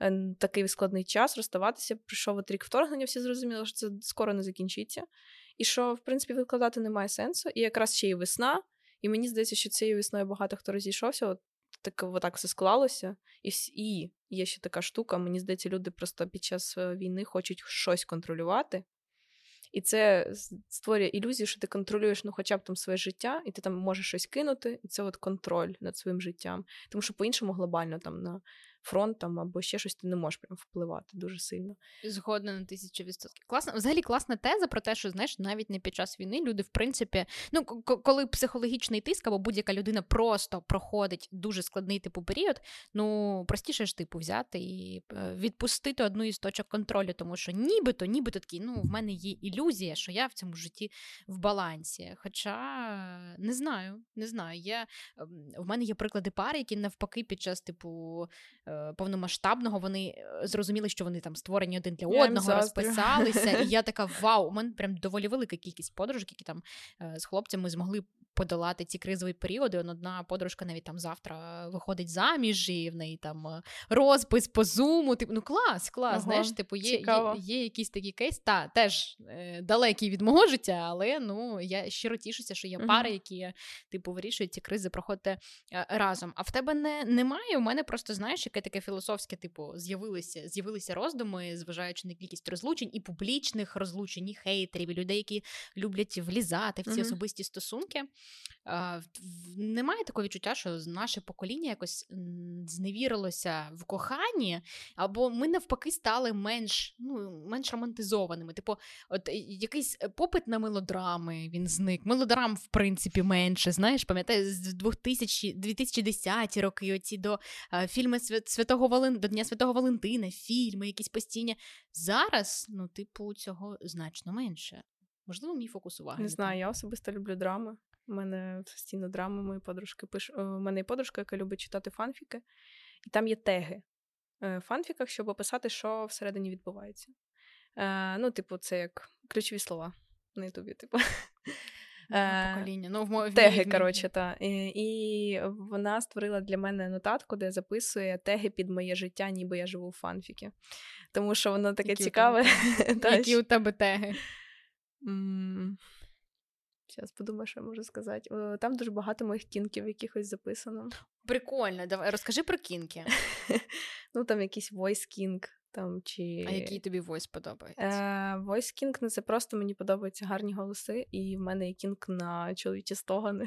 Е, такий складний час розставатися. Прийшов от рік вторгнення, всі зрозуміли, що це скоро не закінчиться. І що, в принципі, відкладати немає сенсу. І якраз ще й весна. І мені здається, що цією весною багато хто розійшовся. От так отак все склалося, і і є ще така штука. Мені здається, люди просто під час е, війни хочуть щось контролювати. І це створює ілюзію, що ти контролюєш ну, хоча б там своє життя, і ти там можеш щось кинути, і це от контроль над своїм життям. Тому що по-іншому глобально там на фронт там або ще щось ти не можеш прям впливати дуже сильно. Згодна на тисячу відсотків. Класна, взагалі класна теза про те, що знаєш, навіть не під час війни люди, в принципі, ну коли психологічний тиск або будь-яка людина просто проходить дуже складний типу період, ну простіше ж типу взяти і е, відпустити одну із точок контролю, тому що нібито, нібито такий, ну в мене є ілюзія, що я в цьому житті в балансі. Хоча не знаю, не знаю. Я, ем, В мене є приклади пари, які навпаки під час типу Е, повномасштабного вони е, зрозуміли, що вони там створені один для одного, розписалися. І я така вау, у мене прям доволі велика кількість подружок, які там е, з хлопцями змогли подолати ці кризові періоди. Одна подружка навіть там завтра виходить заміж, і в неї там розпис по зуму. Типу, ну клас, клас. Ага, знаєш, типу, є є, є якийсь такий кейс, та теж е, далекий від мого життя, але ну я щиро тішуся, що є угу. пари, які типу вирішують ці кризи проходити разом. А в тебе не немає? У мене просто знаєш, яке таке філософське, типу, з'явилися з'явилися роздуми, зважаючи на кількість розлучень і публічних розлучень, і хейтерів, і людей, які люблять влізати в ці mm-hmm. особисті стосунки. Немає такого відчуття, що наше покоління якось зневірилося в коханні, або ми навпаки стали менш ну, менш романтизованими. Типу, от якийсь попит на мелодрами він зник. Мелодрам, в принципі, менше. Знаєш, пам'ятаю, з 2000, 2010 роки оці до а, фільми Святого Вален... до Дня Святого Валентина, фільми, якісь постійні. Зараз, ну, типу, цього значно менше. Можливо, мій фокус уваги. Не знаю, я особисто люблю драми. У мене постійно драми, мої подружки пишуть. У мене є подружка, яка любить читати фанфіки, і там є теги е, в фанфіках, щоб описати, що всередині відбувається. Е, Ну, типу, це як ключові слова на Ютубі, типу. Е, покоління. Ну, в мові Теги, коротше, та. І, і вона створила для мене нотатку, де записує теги під моє життя, ніби я живу в фанфіки. Тому що воно таке Які цікаве. У Які у тебе теги? Зараз подумаю, що я можу сказати. Там дуже багато моїх кінків якихось записано. Прикольно, давай розкажи про кінки. Ну, там якийсь voice king, там чи. А який тобі войс подобається? Е, Voice King, ну це просто мені подобаються гарні голоси, і в мене є кінг на чоловічі стогани.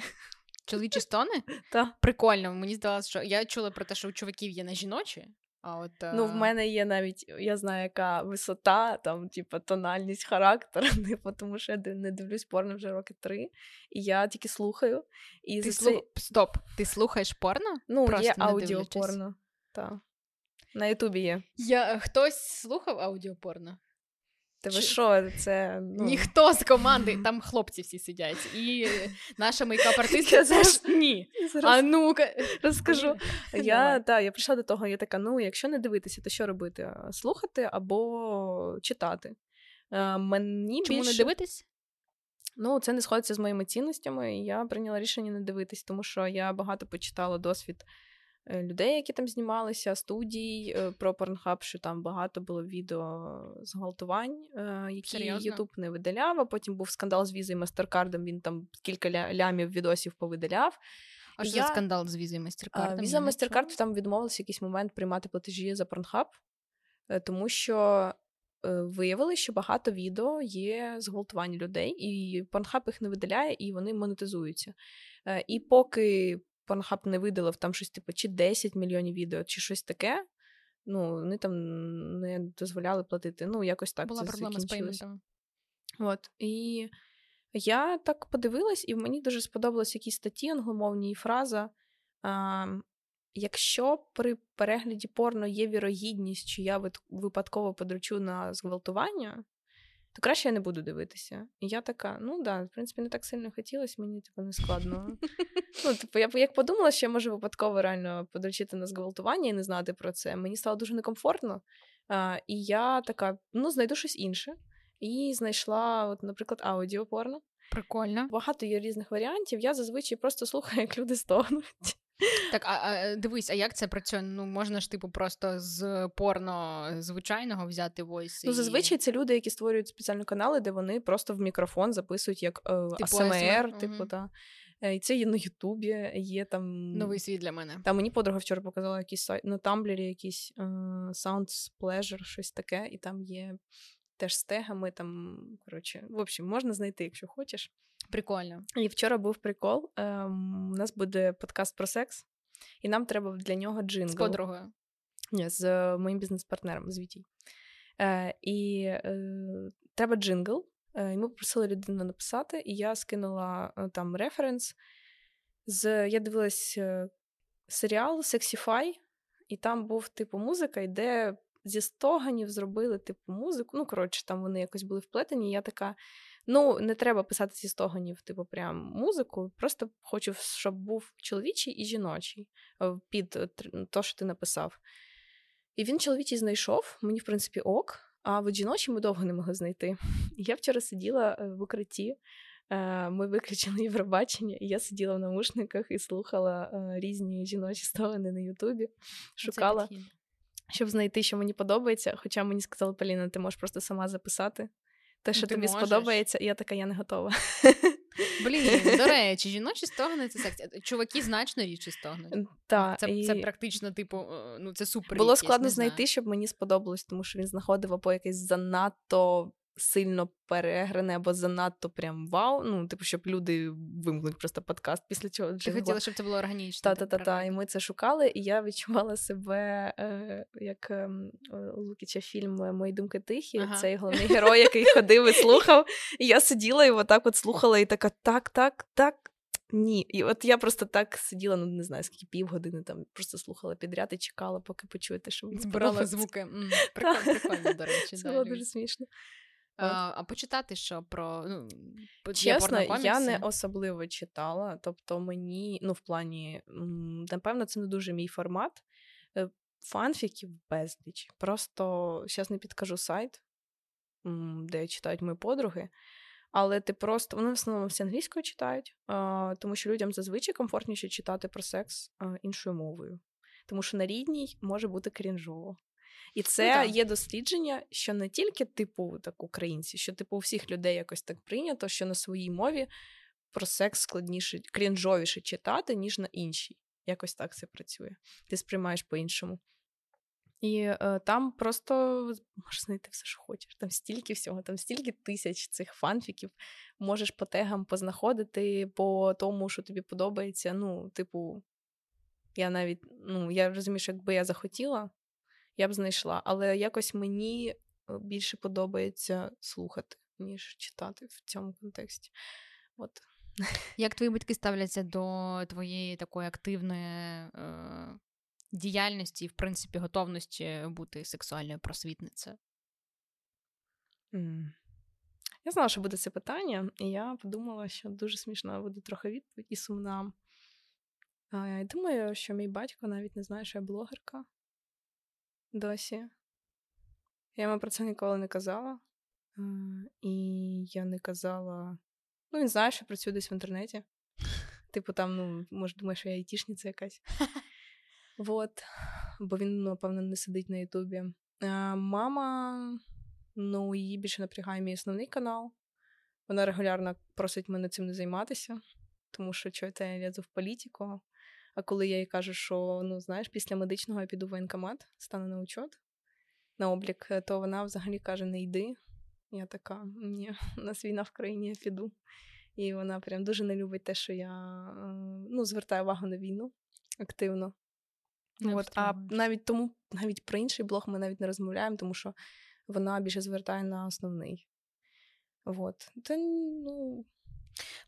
Чоловічі стони? Так. Прикольно. Мені здалося, що я чула про те, що у чуваків є на жіночі. А от, Ну, в мене є навіть, я знаю, яка висота, там, типу, тональність характеру, типу, тому що я не дивлюсь порно вже роки три, і я тільки слухаю. І ти слух... це... Стоп, ти слухаєш порно? Ну, Просто є аудіопорно. так. На Ютубі є. Я... Хтось слухав аудіопорно? Та ви що, це ну... ніхто з команди, там хлопці всі сидять, і наша мейкап-артистка теж ні. А ну-ка, розкажу. Я та, я прийшла до того, я така: ну, якщо не дивитися, то що робити? Слухати або читати. Мені Чому більше... не дивитись? Ну, це не сходиться з моїми цінностями, і я прийняла рішення не дивитись, тому що я багато почитала досвід людей, які там знімалися, студій е, про Pornhub, що там багато було відео зґвалтувань, е, які Ютуб не видаляв. а Потім був скандал з візою Мастеркардом. Він там кілька лямів відосів повидаляв. А що я... за скандал з візою Мастеркардом? Віза Мастеркард там відмовилася в якийсь момент приймати платежі за Pornhub, тому що. Виявили, що багато відео є зґвалтувань людей, і Pornhub їх не видаляє, і вони монетизуються. І поки Pornhub не видалив там щось типу чи 10 мільйонів відео, чи щось таке. Ну, вони там не дозволяли платити. Ну, якось так. Була це проблема з пейментом. От. І я так подивилась, і мені дуже сподобалась якісь статті англомовні і фраза. А, Якщо при перегляді порно є вірогідність, що я випадково подручу на зґвалтування, то краще я не буду дивитися. І я така, ну да, в принципі, не так сильно хотілося, мені типу, не складно. Ну, типу, я як подумала, що я можу випадково реально подручити на зґвалтування і не знати про це. Мені стало дуже некомфортно. А, І я така, ну, знайду щось інше. І знайшла, от, наприклад, аудіопорно. Прикольно. Багато є різних варіантів. Я зазвичай просто слухаю, як люди стогнуть. Так, а, а дивись, а як це працює? Ну можна ж типу просто з порно звичайного взяти войс? Ну, зазвичай це люди, які створюють спеціальні канали, де вони просто в мікрофон записують як е, типу АСМР, типу, угу. та. Е, і це є на Ютубі, є там. Новий світ для мене. Там мені подруга вчора показала якийсь сайт на Тамблері, якийсь uh, Sounds Pleasure, щось таке, і там є теж з тегами. Там, коротше, в общем, можна знайти, якщо хочеш. Прикольно. І вчора був прикол. Ем, У нас буде подкаст про секс, і нам треба для нього джингл. З подругою. Ні, з моїм бізнес-партнером з Вітій. Е, І е, треба джингл. Е, і ми попросили людину написати, і я скинула е, там референс. З, Я дивилась е, серіал Sexify, і там був типу музика, де зі стоганів зробили типу музику. Ну, коротше, там вони якось були вплетені. І я така: ну, не треба писати зі стоганів, типу, прям музику. Просто хочу, щоб був чоловічий і жіночий під те, що ти написав. І він чоловічий знайшов, мені, в принципі, ок. А от жіночі ми довго не могли знайти. Я вчора сиділа е, в укритті, е, ми виключили Євробачення, і я сиділа в наушниках і слухала е, різні жіночі сторони на Ютубі, шукала, щоб знайти, що мені подобається. Хоча мені сказали, Поліна, ти можеш просто сама записати те, що ти тобі можеш. сподобається, і я така, я не готова. Блін, до речі, жіночі стогни це секс. Чуваки значно рідше стогнуть. Та, це і... це практично, типу, ну це супер. Було складно знайти, щоб мені сподобалось, тому що він знаходив або якесь занадто сильно перегране, або занадто прям вау. Ну, типу, щоб люди вимкнуть просто подкаст після чого. Ти хотіла, щоб це було органічно. Та-та-та, і ми це шукали, і я відчувала себе е, як е, у Лукіча фільм Мої думки тихі. Ага. Цей головний герой, який ходив і слухав. І я сиділа і отак от слухала, і така так, так, так. Ні, і от я просто так сиділа, ну не знаю, скільки півгодини там просто слухала підряд і чекала, поки почуєте, що збирала звуки. Прикольно, прикольно, до речі. Це було дуже смішно. А, а почитати що про ну, Чесно, я не особливо читала. Тобто, мені, ну, в плані, напевно, це не дуже мій формат. Е, фанфіків безліч. Просто зараз не підкажу сайт, де читають мої подруги. Але ти просто вони в основному всі англійською читають, тому що людям зазвичай комфортніше читати про секс іншою мовою. Тому що на рідній може бути крінжово. І ну це ну, є дослідження, що не тільки типу так українці, що типу у всіх людей якось так прийнято, що на своїй мові про секс складніше, крінжовіше читати, ніж на іншій. Якось так це працює. Ти сприймаєш по-іншому. І е, там просто можеш знайти все, що хочеш. Там стільки всього, там стільки тисяч цих фанфіків. Можеш по тегам познаходити, по тому, що тобі подобається. Ну, типу, я навіть ну, я розумію, що якби я захотіла, я б знайшла. Але якось мені е, більше подобається слухати, ніж читати в цьому контексті. От. Як твої батьки ставляться до твоєї такої активної е, діяльності і, в принципі, готовності бути сексуальною просвітницею? Mm. Я знала, що буде це питання, і я подумала, що дуже смішна буде трохи відповідь і сумна. Я думаю, що мій батько навіть не знає, що я блогерка досі. Я йому про це ніколи не казала. І я не казала. Ну, він знає, що працюю десь в інтернеті. Типу, там, ну, може, думає, що я айтішниця якась. Вот. Бо він, напевно, не сидить на Ютубі. Мама, ну, її більше напрягає мій основний канал. Вона регулярно просить мене цим не займатися, тому що чого я лізу в політику. А коли я їй кажу, що ну знаєш, після медичного я піду в воєнкомат, стану на учет, на облік, е, то вона взагалі каже: не йди. Я така, ні, у нас війна в країні, я піду. І вона прям дуже не любить те, що я е, ну, звертаю увагу на війну активно. От, А навіть тому, навіть про інший блог ми навіть не розмовляємо, тому що вона більше звертає на основний. От. Та, ну,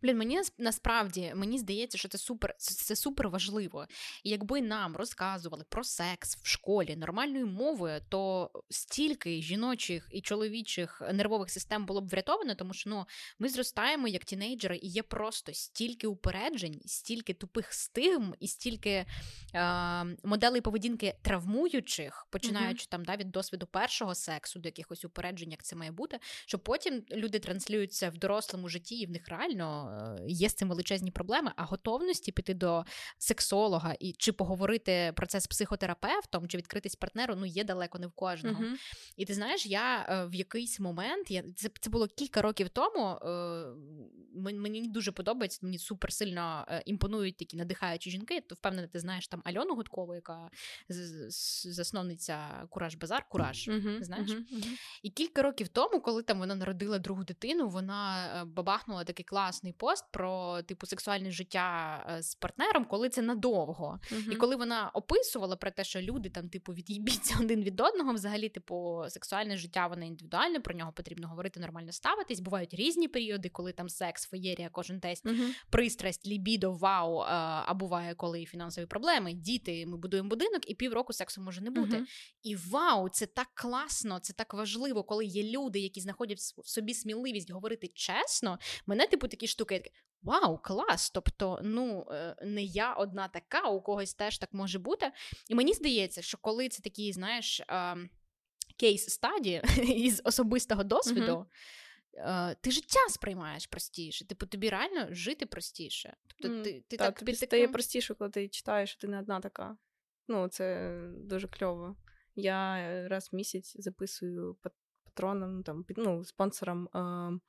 Блін, мені насправді мені здається, що це супер це, супер важливо. І якби нам розказували про секс в школі нормальною мовою, то стільки жіночих і чоловічих нервових систем було б врятовано, тому що ну ми зростаємо як тінейджери, і є просто стільки упереджень, стільки тупих стигм і стільки е, моделей поведінки травмуючих, починаючи uh-huh. там да, від досвіду першого сексу до якихось упереджень, як це має бути, що потім люди транслюються в дорослому житті, і в них реально реально е, є з цим величезні проблеми, а готовності піти до сексолога і чи поговорити про це з психотерапевтом, чи відкритись партнеру, ну є далеко не в кожного. Uh-huh. І ти знаєш, я е, в якийсь момент я це це було кілька років тому. Е, мені дуже подобається, мені супер сильно імпонують такі надихаючі жінки. То впевнена, ти знаєш там Альону Гудкову, яка засновниця Кураж Базар, Кураж. Uh-huh. Знаєш? Uh-huh. І кілька років тому, коли там вона народила другу дитину, вона бабахнула такий класний пост про типу сексуальне життя е, з партнером, коли це надовго. Uh-huh. І коли вона описувала про те, що люди там, типу, від'їбіться один від одного, взагалі, типу, сексуальне життя воно індивідуальне, про нього потрібно говорити, нормально ставитись. Бувають різні періоди, коли там секс, феєрія, кожен тест, uh-huh. пристрасть, лібідо, вау. Е, а буває, коли фінансові проблеми, діти, ми будуємо будинок, і півроку сексу може не бути. І вау, це так класно, це так важливо, коли є люди, які знаходять в собі сміливість говорити чесно. Мене, типу, такі штуки. Вау, клас! Тобто, ну е, не я одна така, у когось теж так може бути. І мені здається, що коли це такі, знаєш, кейс стадії із особистого досвіду. Uh-huh. Ти життя сприймаєш простіше, типу тобі реально жити простіше. Тобто mm, ти, ти та, так тобі стає простіше, коли ти читаєш, що ти не одна така. Ну, це дуже кльово. Я раз в місяць записую патронам, ну, там, ну, спонсорам е,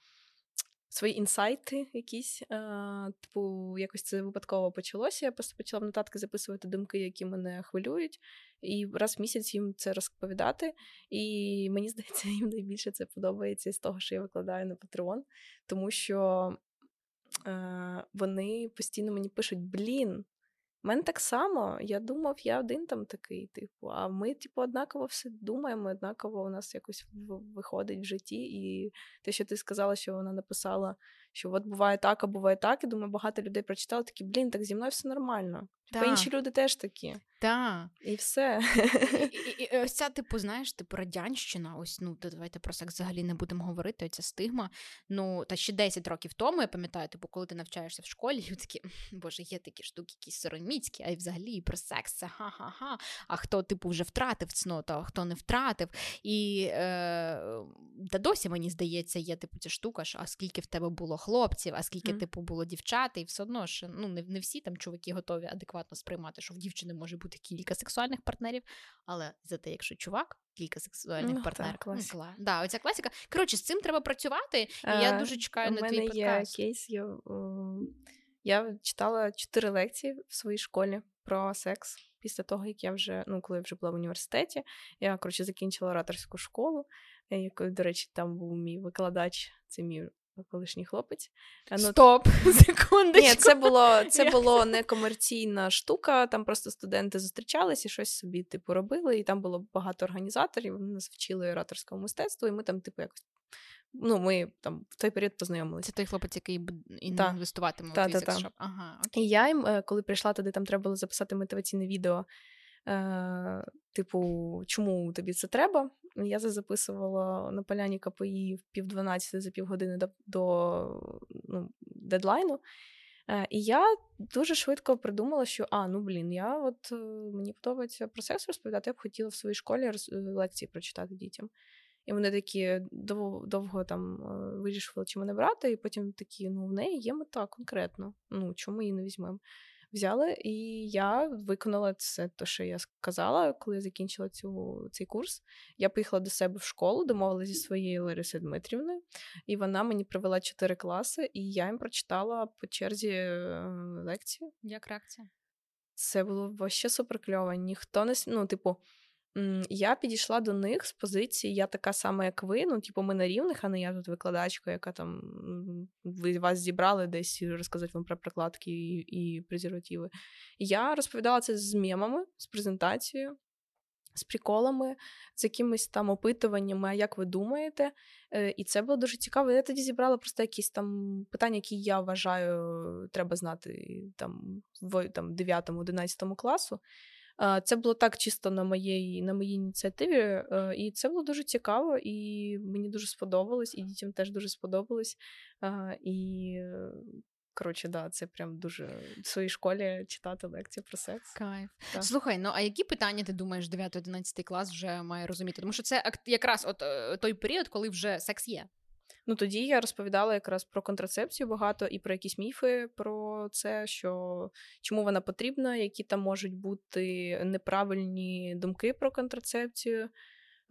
свої інсайти якісь. Е, типу, якось це випадково почалося. Я просто почала в нотатки записувати думки, які мене хвилюють, і раз в місяць їм це розповідати. І мені здається, їм найбільше це подобається з того, що я викладаю на Patreon, тому що вони постійно мені пишуть: блін. У мене так само, я думав, я один там такий, типу, а ми, типу, однаково все думаємо, однаково у нас якось виходить в житті. І те, що ти сказала, що вона написала, що от буває так, а буває так, і думаю, багато людей прочитали, такі, блін, так зі мною все нормально. Типу, інші люди теж такі. Так. І все. І, і, і ось ця, типу, знаєш, типу радянщина, ось ну давайте про секс взагалі не будемо говорити. Оця стигма. Ну, та ще 10 років тому я пам'ятаю, типу, коли ти навчаєшся в школі, і такі, боже, є такі штуки, якісь сороміцькі, а й взагалі і про секс це ха-ха-ха. А хто, типу, вже втратив цноту, а хто не втратив. І е, та досі мені здається, є типу ця штука, що а скільки в тебе було хлопців, а скільки, mm. типу, було дівчат, і все одно ж ну не, не всі там чуваки готові адекватно сприймати, що в дівчини може бути кілька сексуальних партнерів, але зате, якщо чувак, кілька сексуальних ну, партнерів. Так, класика. Ну, да, оця класика. Коротше, з цим треба працювати, і а, я дуже чекаю на твій подкаст. є кейс. Я, я читала чотири лекції в своїй школі про секс. Після того, як я вже, ну, коли я вже була в університеті, я коротше закінчила ораторську школу, якою, до речі, там був мій викладач, це мій колишній хлопець. Ну, Стоп, секундочку. Ні, це було це було не комерційна штука. Там просто студенти зустрічалися і щось собі типу робили. І там було багато організаторів. Вони нас вчили ораторському мистецтву, і ми там, типу, якось. Ну, ми там в той період познайомилися. Це той хлопець, який інвестуватиме та, в твій та, Ага, окей. І я їм, е, коли прийшла туди, там треба було записати мотиваційне відео. Е, Типу, чому тобі це треба? Я це записувала на поляні КПІ в пів дванадцяти за півгодини до до ну, дедлайну. Е, і я дуже швидко придумала, що а, ну блін, я от е, мені подобається про секс розповідати, я б хотіла в своїй школі лекції прочитати дітям. І вони такі довго довго там е, вирішували, чи мене брати, і потім такі: ну, в неї є мета конкретно. Ну, чому її не візьмемо? Взяли, і я виконала це, те, що я сказала, коли я закінчила цю, цей курс. Я поїхала до себе в школу, домовилася зі своєю Ларисою Дмитрівною, і вона мені провела чотири класи, і я їм прочитала по черзі е, лекцію. Як реакція? Це було вообще суперкльово. Ніхто не ну, типу. Я підійшла до них з позиції, я така сама, як ви. Ну, типу, ми на рівних, а не я тут викладачка, яка там ви вас зібрали десь розказати вам про прокладки і і презервативи. Я розповідала це з мемами, з презентацією, з приколами, з якимись там опитуваннями, а як ви думаєте. І це було дуже цікаво. Я тоді зібрала просто якісь там питання, які я вважаю, треба знати там в там, 9-11 класу. Це було так чисто на моїй на моїй ініціативі, е, і це було дуже цікаво, і мені дуже сподобалось, і дітям теж дуже сподобалось. І коротше, да, це прям дуже в своїй школі читати лекції про секс. Кайф. Так. Слухай, ну а які питання ти думаєш, 9-11 клас вже має розуміти? Тому що це якраз от е, той період, коли вже секс є. Ну тоді я розповідала якраз про контрацепцію багато і про якісь міфи про це, що чому вона потрібна, які там можуть бути неправильні думки про контрацепцію.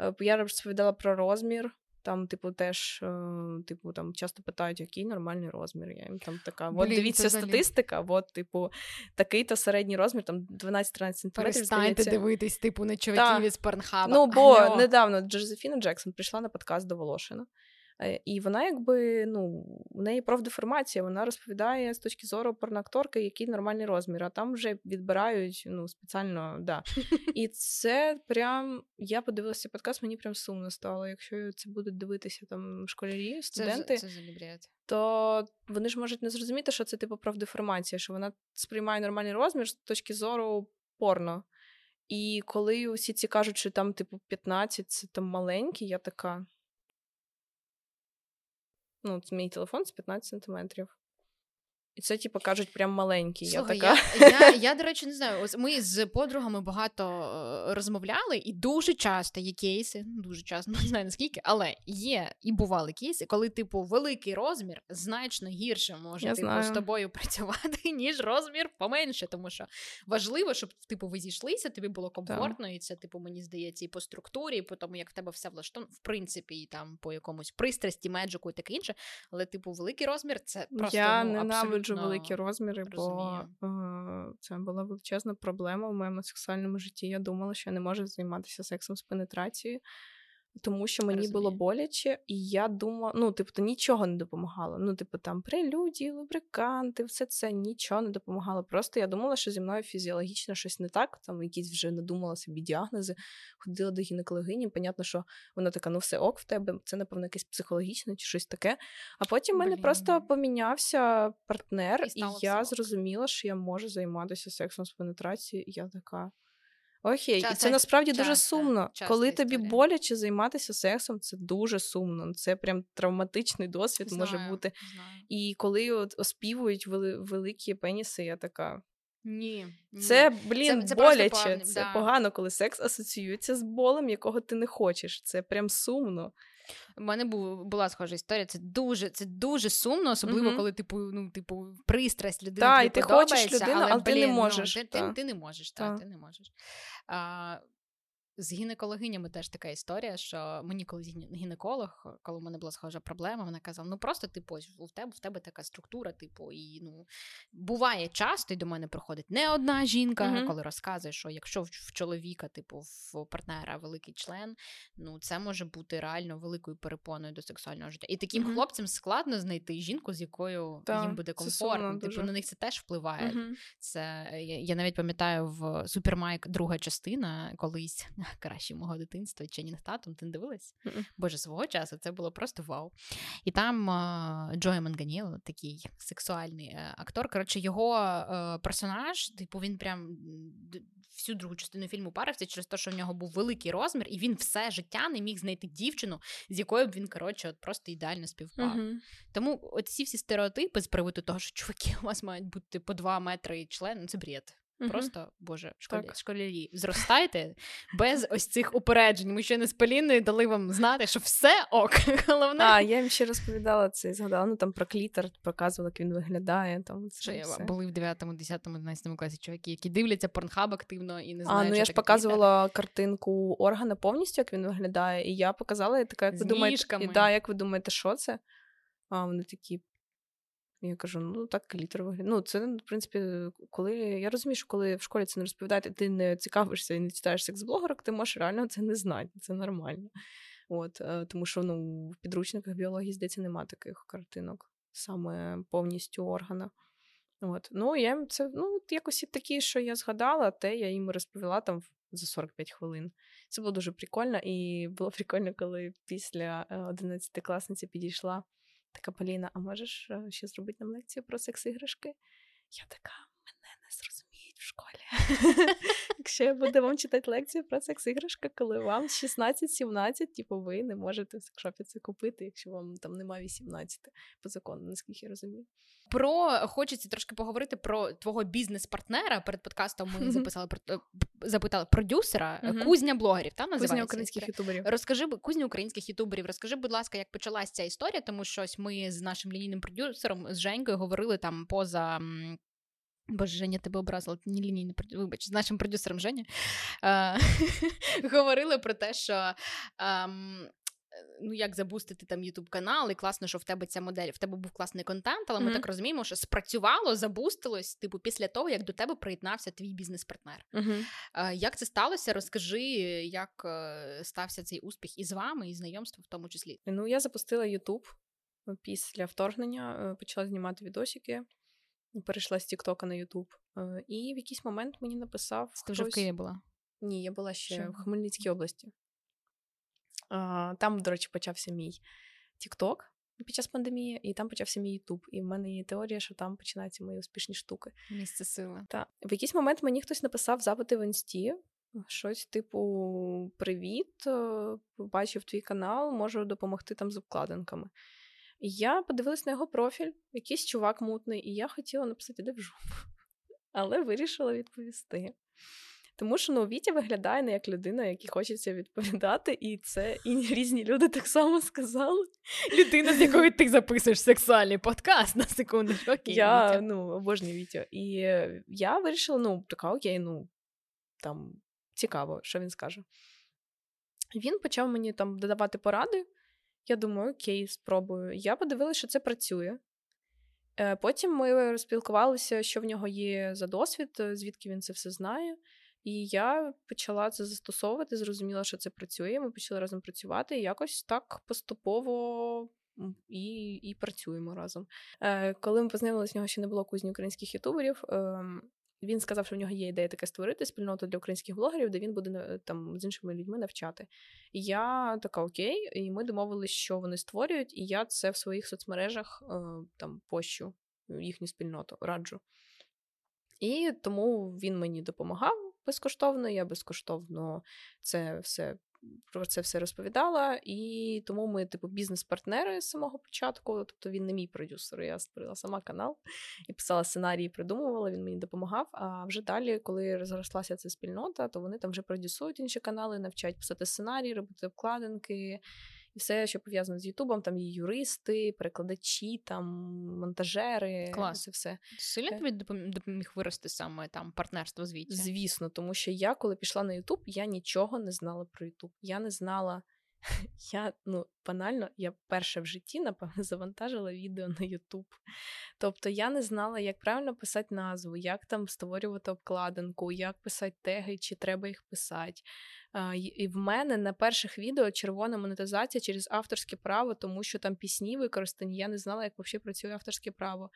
Е, я розповідала про розмір. Там, типу, теж, е, типу, там часто питають, який нормальний розмір. Я їм там така. От дивіться статистика, от, типу, такий-то середній розмір, там 12-13 сантиметрів. Перестаньте дивитись, типу, на чуваків із Порнхаба. Ну, бо Алло. недавно Джозефіна Джексон прийшла на подкаст до Волошина. Е, і вона, якби, ну, у неї профдеформація, вона розповідає з точки зору порноакторки, який нормальний розмір, а там вже відбирають ну, спеціально, да. І це прям, я подивилася подкаст, мені прям сумно стало. Якщо це будуть дивитися там школярі, студенти, це, це то вони ж можуть не зрозуміти, що це типу профдеформація, що вона сприймає нормальний розмір з точки зору порно. І коли усі ці кажуть, що там, типу, 15 це там маленький, я така. Ну, мій телефон з 15 сантиметрів. І це, типу, кажуть, прям маленький. Слухай, я, така. Я, я, я, до речі, не знаю. Ось ми з подругами багато е, розмовляли, і дуже часто є кейси, ну, дуже часто, не знаю наскільки, але є і бували кейси, коли, типу, великий розмір значно гірше може я типу, знаю. з тобою працювати, ніж розмір поменше. Тому що важливо, щоб типу, ви зійшлися, тобі було комфортно, так. і це, типу, мені здається, і по структурі, і по тому, як в тебе все влаштовано, в принципі, і там по якомусь пристрасті, меджику і таке інше. Але, типу, великий розмір це просто я ну, абсолютно ненавиджу великі розміри, бо е, це була величезна проблема в моєму сексуальному житті. Я думала, що я не можу займатися сексом з пенетрацією тому що мені Розумію. було боляче, і я думала, ну, типу, то нічого не допомагало. Ну, типу, там прелюдії, лубриканти, все це нічого не допомагало. Просто я думала, що зі мною фізіологічно щось не так. Там якісь вже надумала собі діагнози, ходила до гінекологині. Понятно, що вона така, ну все ок в тебе, це, напевно, якесь психологічне чи щось таке. А потім в мене просто помінявся партнер, і, і я зрозуміла, що я можу займатися сексом з пенетрацією, і я така. Окей, Часто, і це насправді часто, дуже сумно. Коли тобі історія. боляче займатися сексом, це дуже сумно. Це прям травматичний досвід знаю, може бути. Знаю. І коли от оспівують великі пеніси, я така. Ні, ні. Це, блін, це, це боляче. Погано, це да. погано, коли секс асоціюється з болем, якого ти не хочеш. Це прям сумно. У мене був, була схожа історія. Це дуже це дуже сумно, особливо, mm-hmm. коли типу, ну, типу, пристрасть людини. Так, і ти хочеш людину, але, але ти не можеш. Ну, ти, ти, ти не можеш, так, ти не можеш. А, з гінекологинями теж така історія, що мені колись гінеколог, коли в мене була схожа проблема, вона казала: ну просто типу, у тебе в тебе така структура, типу, і ну буває часто, і до мене приходить не одна жінка, uh-huh. коли розказує, що якщо в чоловіка, типу, в партнера великий член, ну це може бути реально великою перепоною до сексуального життя. І таким uh-huh. хлопцям складно знайти жінку, з якою да, їм буде комфортно. Типу дуже. на них це теж впливає. Uh-huh. Це я, я навіть пам'ятаю в Супермайк друга частина колись кращі мого дитинства Ченінг Татум, ти не дивилась? Mm-mm. Боже, свого часу це було просто вау. І там uh, Джо Манганьєлло, такий сексуальний uh, актор. Коротше, його uh, персонаж, типу, він прям всю другу частину фільму парився через те, що в нього був великий розмір, і він все життя не міг знайти дівчину, з якою б він коротше, от просто ідеально співпав. Mm-hmm. Тому оці всі стереотипи з приводу того, що чуваки у вас мають бути по два метри член, ну це бред. Угу. Просто боже, школярі, школярі, зростайте без ось цих упереджень. Ми ще не з Поліною дали вам знати, що все ок. Головне. А я їм ще розповідала це і згадала. Ну там про клітер, показувала, як він виглядає. Там це що все. були в 9, 10, 11 класі чоловіки, які дивляться порнхаб активно і не знають. А ну я ж показувала клітер. картинку органа повністю, як він виглядає, і я показала і така, як ви думаєте, і, да, як ви думаєте, що це? А вони такі я кажу: ну так клітер виглядає. Ну, це, в принципі, коли я розумію, що коли в школі це не розповідають, ти не цікавишся і не читаєш секс-блогерок, ти можеш реально це не знати, це нормально. От, е, Тому що ну, в підручниках біології, здається, немає таких картинок, саме повністю органа. От. Ну, я це ну, якось такі, що я згадала, те я їм розповіла там за 45 хвилин. Це було дуже прикольно, і було прикольно, коли після 11 е, класниці підійшла. Така Поліна, а можеш е, ще зробити нам лекцію про секс-іграшки? Я така, мене не зрозуміють в школі. Я буду вам читати лекцію про секс-іграшки, коли вам 16-17, типу ви не можете в секшопі це купити, якщо вам там немає 18 по закону, наскільки я розумію. Про хочеться трошки поговорити про твого бізнес-партнера. Перед подкастом ми записали про е, запитали продюсера uh кузня блогерів. Та називається кузня українських ютуберів. Розкажи кузня українських ютуберів. Розкажи, будь ласка, як почалась ця історія, тому що ми з нашим лінійним продюсером з Женькою говорили там поза. Боже, Женя тебе образила, не лінійний вибач, з нашим продюсером Женя е- говорили про те, що ну як забустити там Ютуб канал, і класно, що в тебе ця модель, в тебе був класний контент, але mm-hmm. ми так розуміємо, що спрацювало, забустилось, типу, після того, як до тебе приєднався твій бізнес-партнер. Mm-hmm. Е, як це сталося? Розкажи, як е, стався цей успіх і з вами, і знайомство в тому числі. Ну, я запустила Ютуб після вторгнення, е, почала знімати відосики. Перейшла з Тіктока на Ютуб. І в якийсь момент мені написав. Ти вже в Києві була? Ні, я була ще Що? в Хмельницькій області. Там, до речі, почався мій Тікток під час пандемії, і там почався мій Ютуб. І в мене є теорія, що там починаються мої успішні штуки. Місце сили. Так. В якийсь момент мені хтось написав запити в інсті. Щось типу: Привіт, е, бачив твій канал, можу допомогти там з обкладинками. І я подивилась на його профіль, якийсь чувак мутний, і я хотіла написати де в жопу. Але вирішила відповісти. Тому що ну, Вітя виглядає не як людина, якій хочеться відповідати, і це і різні люди так само сказали. Людина, з якою ти записуєш сексуальний подкаст на секунду. Окей, Я Вітя. ну, обожнюю Вітю. І я вирішила: ну, така окей, ну там цікаво, що він скаже. Він почав мені там додавати поради. Я думаю, окей, спробую. Я подивилася, що це працює. Е, потім ми розпілкувалися, що в нього є за досвід, звідки він це все знає. І я почала це застосовувати, зрозуміла, що це працює. Ми почали разом працювати і якось так поступово і і працюємо разом. Е, Коли ми познайомилися, в нього ще не було кузні українських ютуберів. Е, він сказав, що в нього є ідея таке створити спільноту для українських блогерів, де він буде там з іншими людьми навчати. І я така окей, і ми домовились, що вони створюють, і я це в своїх соцмережах е, там пощу їхню спільноту, раджу. І тому він мені допомагав безкоштовно. Я безкоштовно це все про це все розповідала. І тому ми, типу, бізнес-партнери з самого початку. Тобто він не мій продюсер. Я створила сама канал і писала сценарії, придумувала. Він мені допомагав. А вже далі, коли розрослася ця спільнота, то вони там вже продюсують інші канали, навчають писати сценарії, робити обкладинки і все, що пов'язано з Ютубом, там є юристи, перекладачі, там монтажери. Клас. Це все. Сильно тобі допоміг вирости саме там партнерство з Вітя? Звісно, тому що я, коли пішла на Ютуб, я нічого не знала про Ютуб. Я не знала. Я ну банально, я перше в житті, напевно, завантажила відео на Ютуб. Тобто я не знала, як правильно писати назву, як там створювати обкладинку, як писати теги, чи треба їх писати. І в мене на перших відео червона монетизація через авторське право, тому що там пісні використані. Я не знала, як взагалі працює авторське право.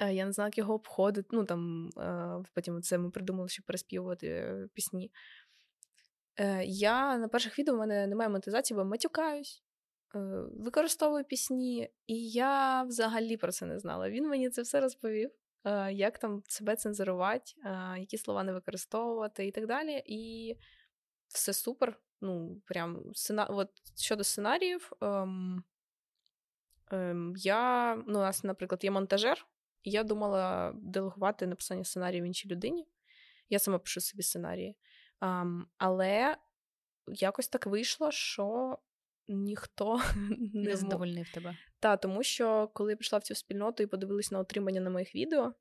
Я не знала, як його обходити. Ну там потім це ми придумали, щоб переспівувати е, пісні. Е, я на перших відео в мене немає монетизації, бо матюкаюсь, е, використовую пісні, і я взагалі про це не знала. Він мені це все розповів, е, як там себе цензурувати, які слова не використовувати і так далі. І все супер. Ну, прям сцена... От щодо сценаріїв, ем... Ем... я, ну, у нас, наприклад, є монтажер, і я думала делегувати написання сценаріїв іншій людині. Я сама пишу собі сценарії. Um, але якось так вийшло, що ніхто не, задовольнив тебе. Та тому що коли я прийшла в цю спільноту і подивилась на отримання на моїх відео,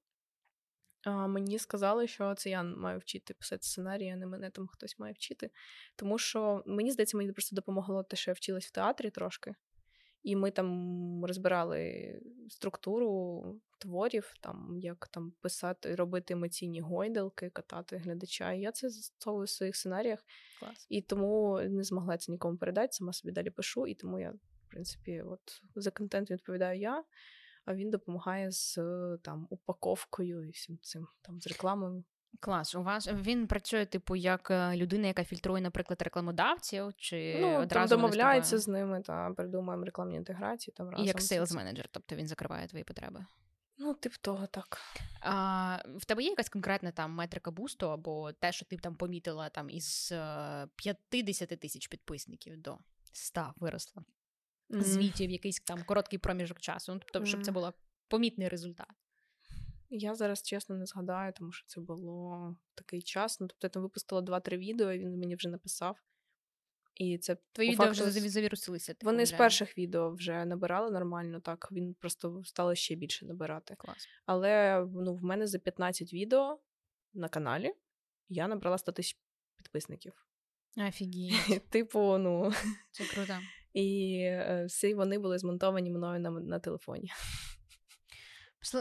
мені сказали, що це я маю вчити писати сценарії, а не мене там хтось має вчити. Тому що мені здається, мені просто допомогло те, що я вчилась в театрі трошки. І ми там розбирали структуру творів, там як там писати, робити емоційні гойдалки, катати глядача. І я це застосовую в своїх сценаріях. Клас. І тому не змогла це нікому передати, сама собі далі пишу. І тому я, в принципі, от за контент відповідаю я, а він допомагає з там упаковкою і всім цим там з рекламою. Клас, у вас він працює, типу, як е, людина, яка фільтрує, наприклад, рекламодавців, чи ну, одразу там домовляється з ними та придумаємо рекламні інтеграції. Там разом. І як сейлз менеджер, тобто він закриває твої потреби. Ну, тип того, так. А, В тебе є якась конкретна там метрика бусту, або те, що ти там помітила там із 50 е, тисяч підписників до 100 виросло mm. звітів, якийсь там короткий проміжок часу. Ну, тобто, щоб це було помітний результат. Я зараз чесно не згадаю, тому що це було такий час. Ну, тобто я там випустила 2-3 відео, і він мені вже написав. І це Твої відео факту, вже завірусилися. Вони з перших відео вже набирали нормально, так він просто стало ще більше набирати. Клас. Але ну, в мене за 15 відео на каналі я набрала 100 тисяч підписників. Офігеть. Типу, ну це круто. І е, всі вони були змонтовані мною на, на телефоні.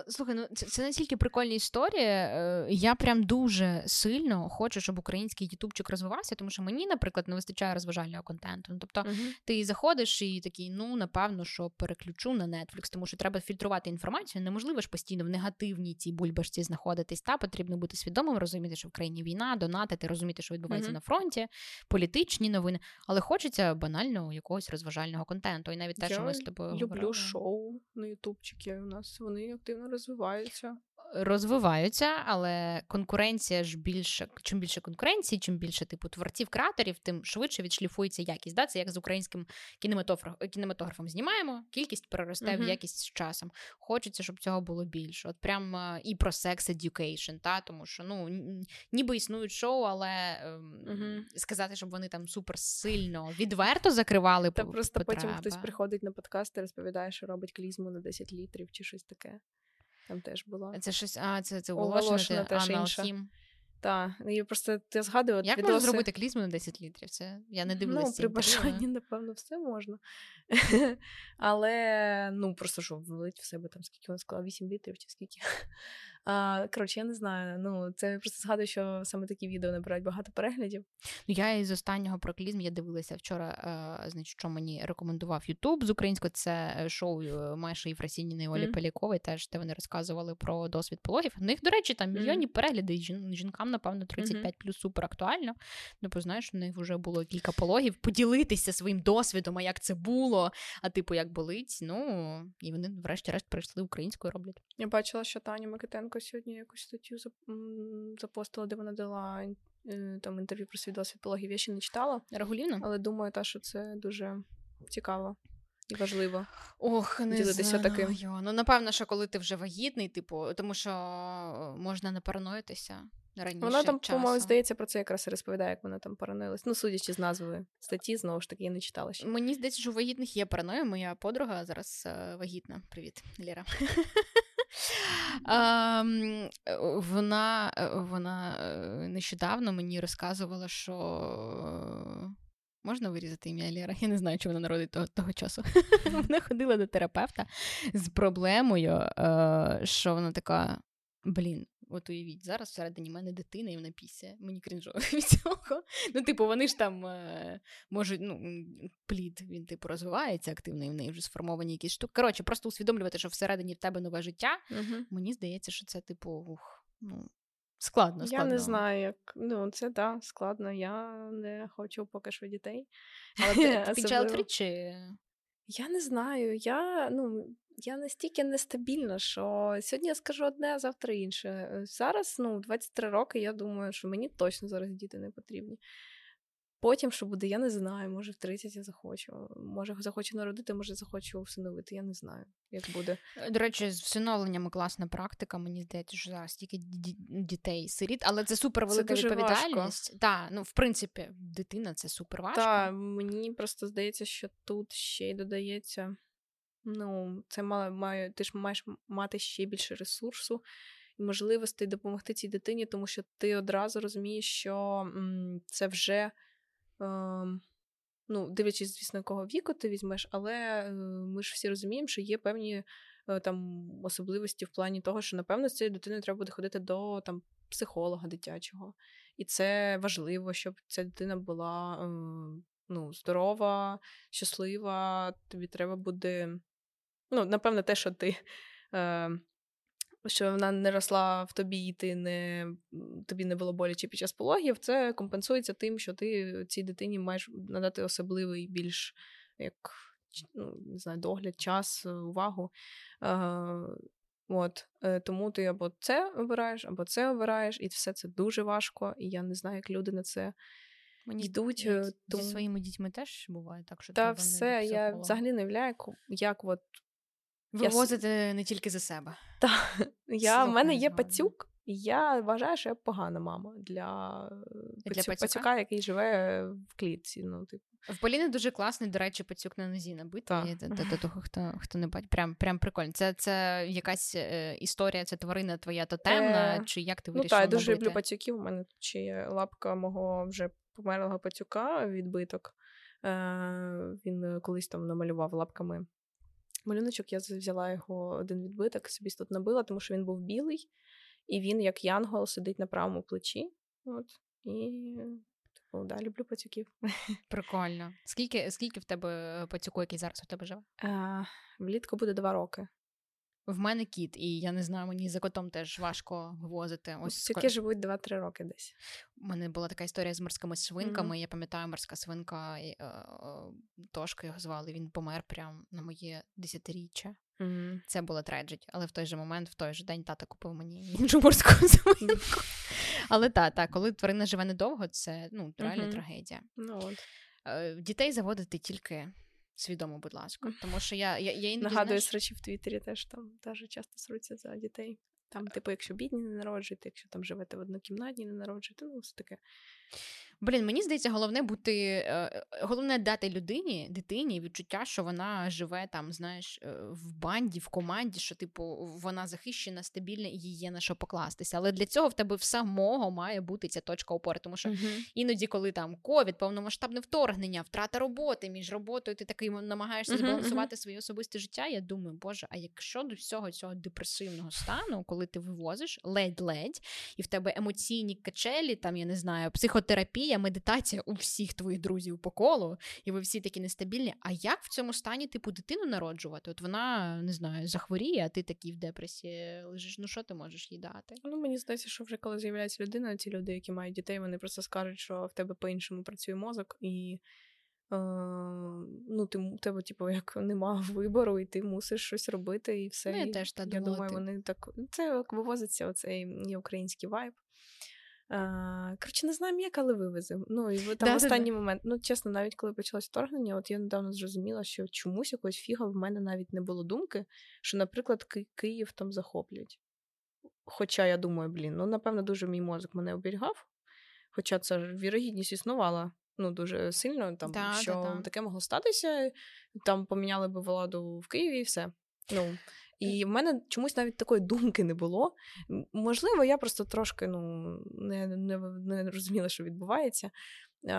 Слухай, ну це це настільки прикольні історії. Е, я прям дуже сильно хочу, щоб український ютубчик розвивався, тому що мені, наприклад, не вистачає розважального контенту. Ну, тобто uh-huh. ти заходиш і такий, ну напевно, що переключу на Netflix, тому що треба фільтрувати інформацію. Неможливо ж постійно в негативній цій бульбашці знаходитись. Та потрібно бути свідомим, розуміти, що в країні війна, донатити, розуміти, що відбувається uh-huh. на фронті, політичні новини, але хочеться банально якогось розважального контенту. І навіть те, я що ми з тобою люблю говорили. шоу на ютубчики. У нас вони активно розвиваються. Розвиваються, але конкуренція ж більше. Чим більше конкуренції, чим більше типу творців, креаторів, тим швидше відшліфується якість. Да? Це як з українським кінематографом кінематографом знімаємо, кількість переросте uh-huh. в якість з часом. Хочеться, щоб цього було більше. От прям е, і про секс education, та тому що ну ніби існують шоу, але uh-huh. сказати, щоб вони там супер сильно відверто закривали. Та просто потреби. потім хтось приходить на подкаст і розповідає, що робить клізму на 10 літрів чи щось таке. Там теж була. Це щось, а, це це оголошено теж інша. Так, я просто я згадую. Як відоси... можна зробити клізму на 10 літрів? Це я не дивилася. Ну, при бажанні, напевно, все можна. Але ну просто що влить в себе там, скільки вона сказала, 8 літрів чи скільки. А, Коротше, я не знаю. Ну, це просто згадую, що саме такі відео набирають багато переглядів. Ну, я із останнього про клізм я дивилася вчора, е, значить, що мені рекомендував Ютуб з українського. Це е, шоу е, Майші Єфросініної Олі mm. Полякової, теж де вони розказували про досвід пологів. У них, до речі, там мільйонні mm. перегляди. Жінкам, напевно, 35 mm-hmm. плюс супер актуально. Ну, бо знаєш, у них вже було кілька пологів. Поділитися своїм досвідом, а як це було, а типу, як болить. Ну і вони, врешті-решт, прийшли українською роблять. Я бачила, що Таня Микитенко Луценко сьогодні якусь статтю запостила, де вона дала е, там інтерв'ю про свій досвід пологів. Я ще не читала регулярно, але думаю, та, що це дуже цікаво. І важливо Ох, не ділитися знаю. таким. Ну, напевно, що коли ти вже вагітний, типу, тому що можна не параноїтися раніше. Вона там, по-моєму, здається, про це якраз і розповідає, як вона там параноїлась. Ну, судячи з назви статті, знову ж таки, я не читала ще. Мені здається, що у вагітних є параноя. Моя подруга зараз е, вагітна. Привіт, Ліра. Ем, вона вона е, нещодавно мені розказувала, що. Можна вирізати ім'я Лєра? Я не знаю, чи вона народить того того часу. Вона ходила до терапевта з проблемою, е, що вона така: блін, От уявіть, зараз всередині мене дитина і вона після. Мені крінжово від цього. Ну, типу, вони ж там е, можуть, ну, плід, він, типу, розвивається активно, і в неї вже сформовані якісь штуки. Коротше, просто усвідомлювати, що всередині в тебе нове життя. Угу. Мені здається, що це, типу, ух, ну, складно. складно. Я не знаю, як. Ну, це так, складно. Я не хочу поки що дітей. Але ти, чи. Я не знаю. Я, ну, я настільки нестабільна, що сьогодні я скажу одне, а завтра інше. Зараз, ну, 23 роки, я думаю, що мені точно зараз діти не потрібні. Потім, що буде, я не знаю. Може, в 30 я захочу. Може, захочу народити, може, захочу всиновити. Я не знаю, як буде. Е, до речі, з всиновленнями класна практика. Мені здається, що зараз тільки дітей сиріт, але це супер велика відповідальність. Так, ну в принципі, дитина це супер важко. Так, мені просто здається, що тут ще й додається. Ну, це має, має, ти ж маєш мати ще більше ресурсу і можливостей допомогти цій дитині, тому що ти одразу розумієш, що це вже, ну, дивлячись, звісно, якого віку ти візьмеш, але е, ми ж всі розуміємо, що є певні е, там особливості в плані того, що, напевно, з цією дитиною треба буде ходити до там, психолога дитячого. І це важливо, щоб ця дитина була. Е, Ну, здорова, щаслива, тобі треба буде Ну, напевно, те, що ти. Е, що вона не росла в тобі, і ти не, тобі не було боляче під час пологів, це компенсується тим, що ти цій дитині маєш надати особливий більш як ну, не знаю, догляд, час, увагу. Е, От е, тому ти або це обираєш, або це обираєш, і все це дуже важко. І я не знаю, як люди на це Мені йдуть. Е, тому... Зі своїми дітьми теж буває так, що та все. Я взагалі не вляю, як от вивозити я... не тільки за себе. Так, я в мене є пацюк. і Я вважаю, що я погана мама для, для пацюка? пацюка, який живе в клітці. Ну, типу. В Поліни дуже класний, до речі, пацюк на нозі набитий. До того, хто хто не бачить. Прям прям прикольно. Це це якась е, історія, це тварина твоя тотемна, е, чи як ти вирішила? Ну так, я дуже люблю пацюків. У мене чи є лапка мого вже померлого пацюка відбиток. Е, Він колись там намалював лапками. Малюночок я взяла його один відбиток, собі тут набила, тому що він був білий, і він, як янгол, сидить на правому плечі. От, І типу, да, люблю пацюків. Прикольно. Скільки скільки в тебе пацюку, який зараз у тебе живе? А, Влітку буде два роки. В мене кіт, і я не знаю, мені за котом теж важко вивозити. Ось Тільки живуть 2-3 роки десь. У мене була така історія з морськими свинками. Mm-hmm. Я пам'ятаю, морська свинка е, е, Тошка його звали. Він помер прямо на моє десятиріччя. Mm-hmm. Це було треджить, але в той же момент, в той же день, тата купив мені іншу морську свинку. Mm-hmm. Але так, та, коли тварина живе недовго, це ну реальна трагедія. Ну, от. Е, дітей заводити тільки свідомо, будь ласка. Тому що я я, я іноді, нагадую знаєш... срачі в Твіттері теж там теж часто сруться за дітей. Там, типу, якщо бідні не народжуєте, якщо там живете в однокімнатній, не народжуєте, ну все таке. Блін, мені здається, головне бути е, головне дати людині, дитині відчуття, що вона живе там, знаєш, е, в банді, в команді, що типу вона захищена, стабільна і їй є на що покластися. Але для цього в тебе в самого має бути ця точка опори. Тому що uh-huh. іноді, коли там ковід, повномасштабне вторгнення, втрата роботи між роботою, ти такий намагаєшся uh-huh, збалансувати uh-huh. своє особисте життя. Я думаю, боже, а якщо до всього цього депресивного стану, коли ти вивозиш ледь-ледь, і в тебе емоційні качелі, там я не знаю, психотерапія терапія, медитація у всіх твоїх друзів по колу, і ви всі такі нестабільні. А як в цьому стані типу дитину народжувати? От вона не знаю, захворіє, а ти такий в депресії лежиш. Ну що ти можеш їй дати? Ну мені здається, що вже коли з'являється людина, ці люди, які мають дітей, вони просто скажуть, що в тебе по-іншому працює мозок і. Е, ну, ти у тебе, типу, як нема вибору, і ти мусиш щось робити, і все. Ну, я теж та Я думаю, вони так. Це як вивозиться оцей є український вайб. Коротше, не знаємо, як, але вивеземо. Ну, і там да, останній да, момент. Ну, чесно, навіть коли почалось вторгнення, от я недавно зрозуміла, що чомусь якогось фіга в мене навіть не було думки, що, наприклад, Ки- Київ там захоплять. Хоча я думаю, блін, ну, напевно, дуже мій мозок мене оберігав. Хоча це ж вірогідність існувала ну, дуже сильно, там, да, що да, таке могло статися, там поміняли би владу в Києві і все. Ну, і в мене чомусь навіть такої думки не було. Можливо, я просто трошки ну, не, не, не розуміла, що відбувається,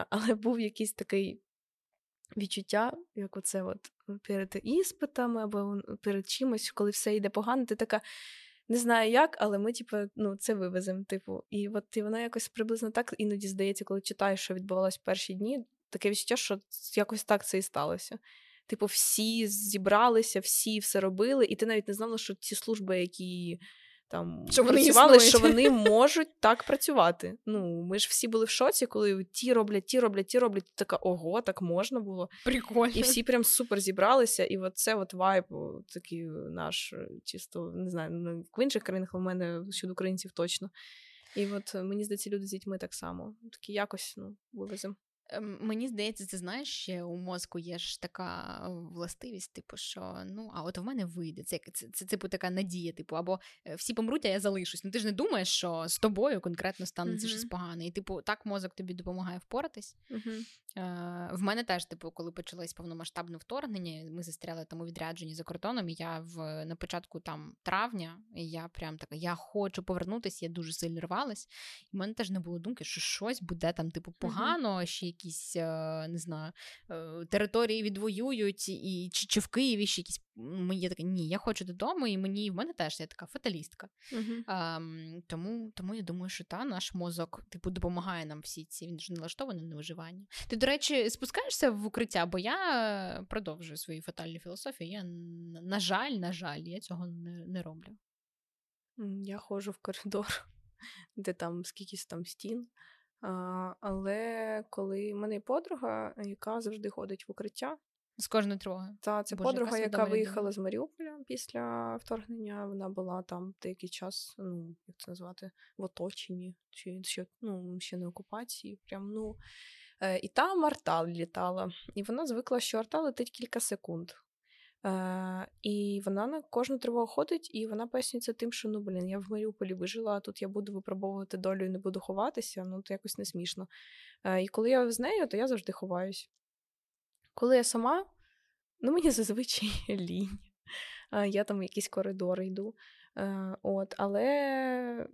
але був якийсь такий відчуття, як оце от перед іспитами або перед чимось, коли все йде погано, ти така. Не знаю як, але ми, типу, ну, це вивеземо. Типу, і от і воно якось приблизно так іноді здається, коли читаєш, що відбувалось перші дні, таке відчуття, що якось так це і сталося типу, всі зібралися, всі все робили, і ти навіть не знала, що ці служби, які там що працювали, вони що вони можуть так працювати. Ну, ми ж всі були в шоці, коли ті роблять, ті роблять, ті роблять. Така ого, так можна було. Прикольно. І всі прям супер зібралися. І от це от вайб, такий наш, чисто не знаю, в інших країнах у мене щодо українців точно. І от мені здається, люди з дітьми так само. Такі якось ну, вивеземо. Мені здається, це знаєш, ще у мозку є ж така властивість, типу, що ну, а от в мене вийде. Це це, це типу така надія, типу, або е, всі помруть, а я залишусь. Ну ти ж не думаєш, що з тобою конкретно станеться uh-huh. щось погане. І типу, так мозок тобі допомагає впоратись. Uh-huh. Е, В мене теж, типу, коли почалось повномасштабне вторгнення, ми застряли там у відрядженні за кордоном. і Я в на початку там травня, і я прям така, я хочу повернутися, я дуже сильно рвалась. І в мене теж не було думки, що щось буде там, типу, погано, uh-huh. ще якісь е, не знаю, е, території відвоюють, і чи, чи в Києві ще якісь мені таке, ні, я хочу додому, і мені в мене теж я така фаталістка. Uh-huh. А, Тому тому я думаю, що та наш мозок типу допомагає нам всі ці. Він ж налаштований на виживання. Ти, речі, спускаєшся в укриття, бо я продовжую свою фатальну філософію. Я, на жаль, на жаль, я цього не, не роблю. Я ходжу в коридор, де там скількись там стін. А, Але коли в мене є подруга, яка завжди ходить в укриття, З кожної тривоги. Та це Боже, подруга, яка виїхала з Маріуполя після вторгнення. Вона була там деякий час, ну як це назвати, в оточенні, чи ще ну ще не окупації. Прям ну і там Артал літала, і вона звикла, що Артал летить кілька секунд. Е, І вона на кожну тривогу ходить, і вона пояснюється тим, що ну блін, я в Маріуполі вижила, а тут я буду випробовувати долю і не буду ховатися. Ну то якось не смішно. Е, І коли я з нею, то я завжди ховаюсь. Коли я сама, ну мені зазвичай лінь. Е, я там якісь коридори йду. Е, от, Але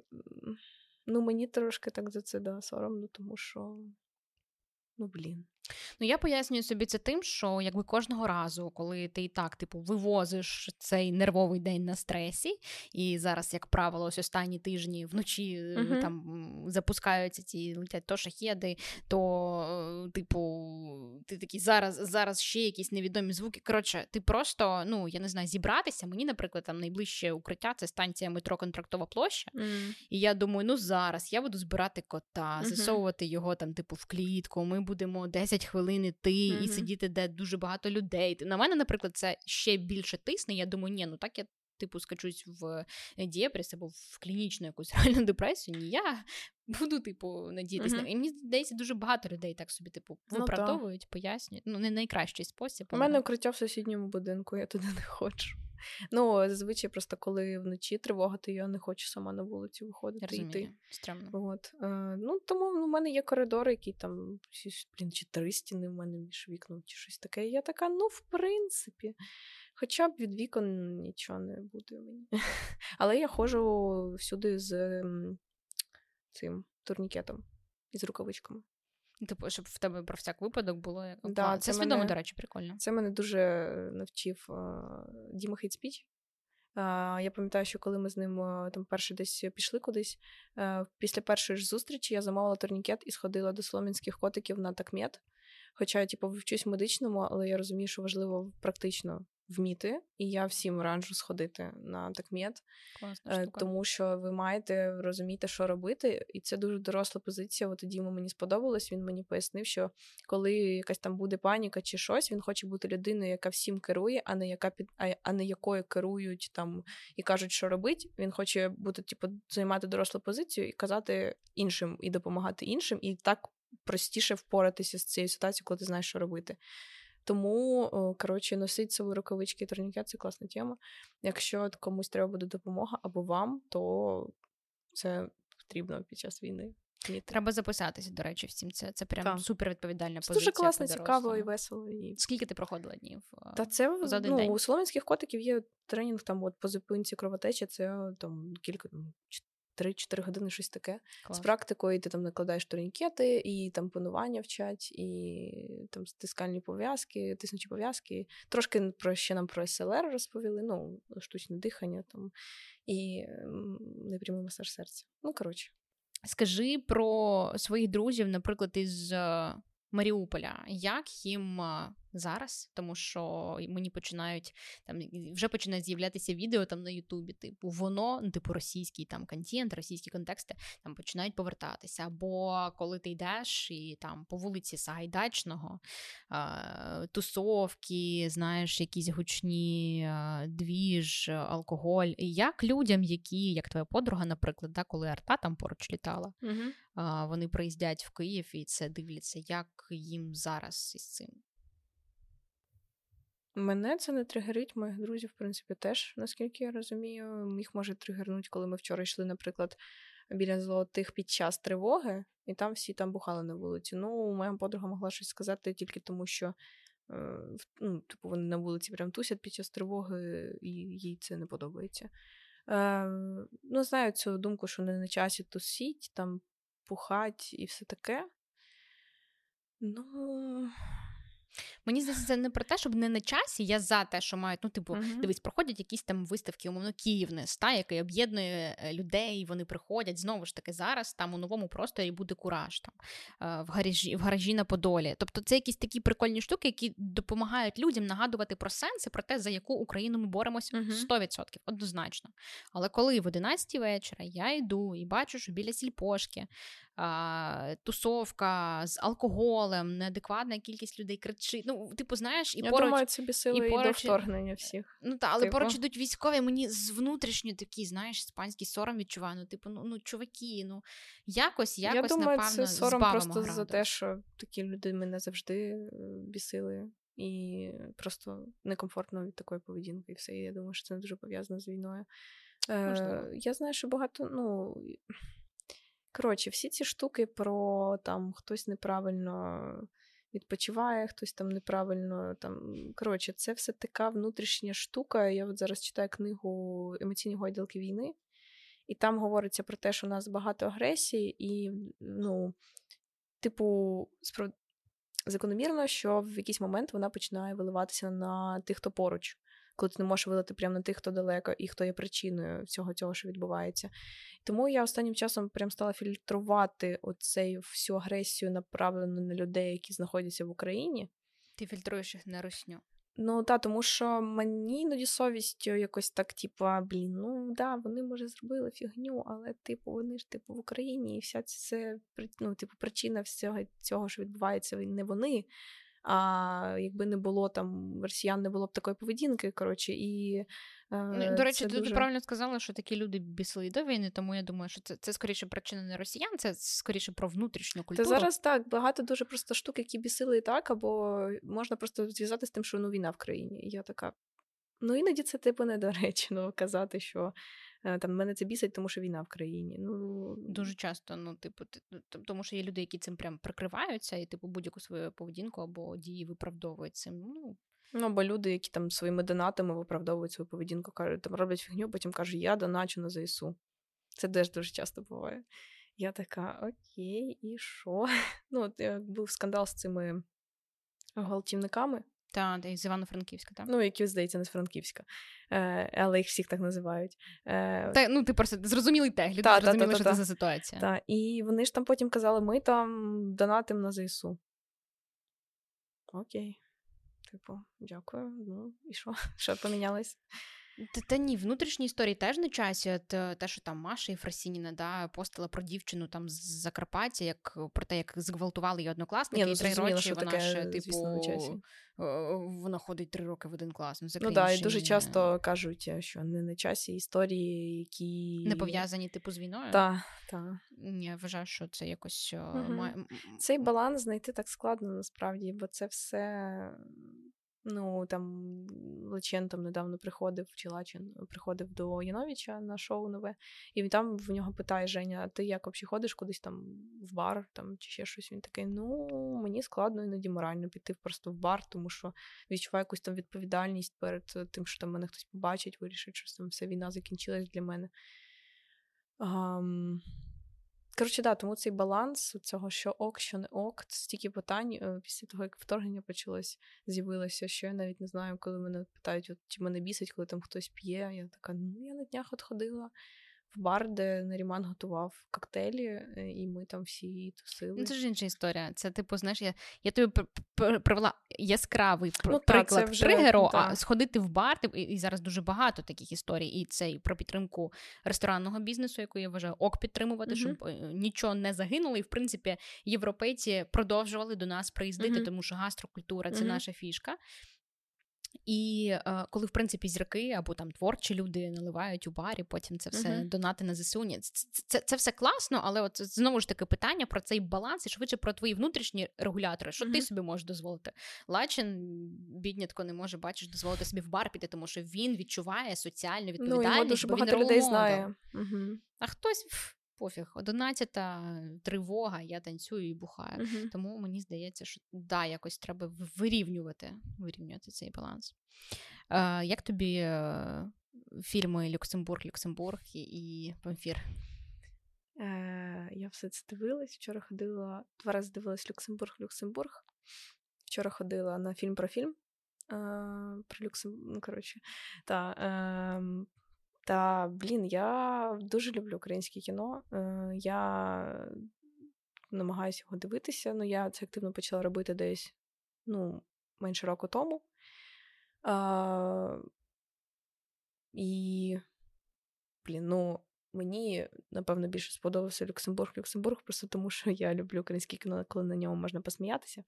ну, мені трошки так за це да, соромно, тому що ну блін. Ну, я пояснюю собі це тим, що якби кожного разу, коли ти і так, типу, вивозиш цей нервовий день на стресі, і зараз, як правило, ось останні тижні вночі uh-huh. там запускаються ці летять то шахеди, то, типу, ти такий зараз зараз ще якісь невідомі звуки. Коротше, ти просто, ну я не знаю, зібратися. Мені, наприклад, там найближче укриття це станція метро Контрактова площа. Uh-huh. І я думаю, ну зараз я буду збирати кота, uh-huh. засовувати його там, типу, в клітку. Ми будемо 10 10 хвилин іти mm-hmm. і сидіти, де дуже багато людей. На мене, наприклад, це ще більше тисне. Я думаю, ні, ну так я. Типу, скачусь в депрес або в клінічну якусь реальну депресію, ні, я буду, типу, надіятися. Uh-huh. І мені здається, дуже багато людей так собі, типу, ну виправдовують, ну, пояснюють. Ну, не найкращий спосіб. У мене укриття в сусідньому будинку, я туди не хочу. Ну, зазвичай, просто коли вночі тривога, то я не хочу сама на вулицю виходити Розумію. йти. Стрімно. От. Е, ну, Тому ну, в мене є коридори, які там блін, чи три стіни в мене між вікном, чи щось таке. І я така, ну, в принципі. Хоча б від вікон нічого не буде мені. Але я ходжу всюди з цим турнікетом і з рукавичками. Типу, щоб в тебе про всяк випадок було як да, це, це свідомо, мене, до речі, прикольно. Це мене дуже навчив uh, Діма Хейтспіч. Я пам'ятаю, що коли ми з ним там перше десь пішли кудись. Після першої ж зустрічі я замовила турнікет і сходила до соломінських котиків на такмет. Хоча я типу, вчусь медичному, але я розумію, що важливо практично вміти, і я всім раджу сходити на такмет, е, тому що ви маєте розуміти, що робити, і це дуже доросла позиція. От тоді мені сподобалось. Він мені пояснив, що коли якась там буде паніка чи щось, він хоче бути людиною, яка всім керує, а не яка під а не якою керують там і кажуть, що робить. Він хоче бути, типу, займати дорослу позицію і казати іншим і допомагати іншим, і так простіше впоратися з цією ситуацією, коли ти знаєш, що робити. Тому, коротше, носить свої рукавички і турнікет це класна тема. Якщо комусь треба буде допомога або вам, то це потрібно під час війни. Треба записатися, до речі, всім це це прям так. супер відповідальна позиція. Дуже класно, цікаво і весело. І... Скільки ти проходила днів? Та це за один ну, день? у солом'янських котиків є тренінг там от по зупинці кровотечі, це там кілька 3-4 години щось таке. Клас. З практикою ти там накладаєш турнікети, і там панування вчать, і там стискальні пов'язки, тиснучі пов'язки. Трошки про ще нам про СЛР розповіли, ну, штучне дихання там і непрямий масаж серця. Ну, коротше. Скажи про своїх друзів, наприклад, із е, Маріуполя. Як їм зараз, тому що мені починають там вже починають з'являтися відео там на Ютубі, типу воно, ну, типу російський там контент, російські контексти там починають повертатися. Або коли ти йдеш і там по вулиці Сагайдачного е, тусовки, знаєш, якісь гучні е, двіж, алкоголь. Як людям, які, як твоя подруга, наприклад, да, коли арта там поруч літала, угу. вони приїздять в Київ і це дивляться, як їм зараз із цим. Мене це не тригерить, моїх друзів, в принципі, теж, наскільки я розумію. Їх може тригернути, коли ми вчора йшли, наприклад, біля золотих під час тривоги, і там всі там бухали на вулиці. Ну, моя подруга могла щось сказати тільки тому, що е, ну, типу, вони на вулиці прям тусять під час тривоги, і їй це не подобається. Е, Ну, знаю цю думку, що не на часі тусіть, там пухать і все таке. Ну. Мені здається, це не про те, щоб не на часі. Я за те, що мають, ну, типу, uh-huh. дивись, проходять якісь там виставки, умовно, Київнес, та, який об'єднує е, людей, вони приходять. Знову ж таки, зараз там у новому просторі буде кураж там е, в гаражі в гаражі на Подолі. Тобто це якісь такі прикольні штуки, які допомагають людям нагадувати про сенси, про те, за яку Україну ми боремось uh-huh. 100%, однозначно. Але коли в 11 вечора я йду і бачу, що біля сільпошки тусовка з алкоголем, неадекватна кількість людей кричить. Ну, типу, знаєш, і Я поруч... думаю, це бісило і, поруч... до вторгнення всіх. Ну так, але типу. поруч ідуть військові, мені з внутрішньо такі, знаєш, іспанський сором відчуваю. Ну, типу, ну, ну чуваки, ну якось, якось, Я думаю, напевно, це сором просто градус. за те, що такі люди мене завжди е, бісили. І просто некомфортно від такої поведінки, і все. І я думаю, що це не дуже пов'язано з війною. Е, Я знаю, що багато, ну коротше, всі ці штуки про там хтось неправильно відпочиває, хтось там неправильно там. Коротше, це все така внутрішня штука. Я от зараз читаю книгу Емоційні гойдалки війни, і там говориться про те, що у нас багато агресії, і, ну, типу, справ... закономірно, що в якийсь момент вона починає виливатися на тих, хто поруч коли ти не можеш вилити прямо на тих, хто далеко, і хто є причиною всього цього, що відбувається. Тому я останнім часом прям стала фільтрувати оцей всю агресію, направлену на людей, які знаходяться в Україні. Ти фільтруєш їх на русню. Ну так, тому що мені іноді совістю якось так, типу, блін, ну да, вони може зробили фігню, але типу вони ж типу в Україні, і вся це ну, типу, причина всього цього, що відбувається, не вони, а якби не було там росіян, не було б такої поведінки. коротше, і ну, До речі, ти дуже... правильно сказала, що такі люди бісили до війни, тому я думаю, що це це скоріше причина не росіян, це скоріше про внутрішню культуру. Та зараз так, багато дуже просто штук, які бісили і так, або можна просто зв'язати з тим, що ну війна в країні. Я така. Ну, іноді це типу недоречно казати, що Е, там мене це бісить, тому що війна в країні. Ну дуже часто, ну типу, тому що є люди, які цим прям прикриваються, і типу будь-яку свою поведінку або дії виправдовують цим. Ну Ну, або люди, які там своїми донатами виправдовують свою поведінку, кажуть, там роблять фігню, потім кажуть, я доначу на ЗСУ. Це теж дуже часто буває. Я така, окей, і що? Ну, от був скандал з цими гвалтівниками. Так, з Івано-Франківська, так. Ну, які, здається, не з Франківська, е, але їх всіх так називають. Е, та, Ну, ти просто зрозумілий тег, люди та, зрозуміли, та, що це за ситуація. Та. і вони ж там потім казали, ми там донатим на ЗСУ. Окей. Типу, дякую. Ну, і що? Що помінялось? Та, та ні, внутрішні історії теж на часі. Е, те, що там Маша Єфросініна да, постила про дівчину там з Закарпаття, як про те, як зґвалтували її однокласники, ні, ну, і три роки вона таке, ще, типу, звісно, на часі. вона ходить три роки в один клас. Ну, ну да, і дуже часто кажуть, що не на часі історії, які не пов'язані типу з війною. Так, так. Я вважаю, що це якось угу. має... цей баланс знайти так складно насправді, бо це все Ну, там Лечин там недавно приходив, чи Лачин приходив до Яновича на шоу нове, і він там в нього питає Женя: ти як взагалі ходиш кудись там в бар там, чи ще щось? Він такий: ну, мені складно іноді морально піти просто в бар, тому що відчуваю якусь там відповідальність перед тим, що там мене хтось побачить, вирішить, що там вся війна закінчилась для мене. Um, Коротше, да, тому цей баланс цього, що ок, що не ок, стільки питань е, після того, як вторгнення почалось, з'явилося, що я навіть не знаю, коли мене питають, от, чи мене бісить, коли там хтось п'є. Я така, ну я на днях от ходила в бар, де Наріман готував коктейлі, і ми там всі тусили. Ну, Це ж інша історія. Це, типу, знаєш, я я тобі привела яскравий ну, приклад вже, тригеру, та. а сходити в бар, і, і зараз дуже багато таких історій. І це і про підтримку ресторанного бізнесу, яку я вважаю ок підтримувати, угу. щоб е, нічого не загинуло. І в принципі європейці продовжували до нас приїздити, угу. тому що гастрокультура це угу. наша фішка. І е, коли, в принципі, зірки або там творчі люди наливають у барі, потім це все uh-huh. донати на ЗСУ. Це, це це, все класно, але от знову ж таки питання про цей баланс і швидше про твої внутрішні регулятори. Що uh-huh. ти собі можеш дозволити? Лачин, біднятко, не може бачиш, дозволити собі в бар піти, тому що він відчуває соціальну відповідальність. Ну, його дуже бо багато він людей знає. Uh-huh. А хтось пофіг, одинадцята тривога, я танцюю і бухаю. Uh-huh. Тому мені здається, що да, якось треба вирівнювати вирівнювати цей баланс. Е, Як тобі е, фільми Люксембург, Люксембург і, і Памфір? Е, Я все це дивилась. Вчора ходила, два рази дивилась Люксембург, Люксембург. Вчора ходила на фільм про фільм. Е, про Люксембург, ну, коротше, та, е, та блін, я дуже люблю українське кіно. Е, я намагаюся його дивитися. Ну, я це активно почала робити десь ну, менше року тому. А, І, блін, ну, мені, напевно, більше сподобався Люксембург. Люксембург, просто тому що я люблю українське кіно, коли на ньому можна посміятися.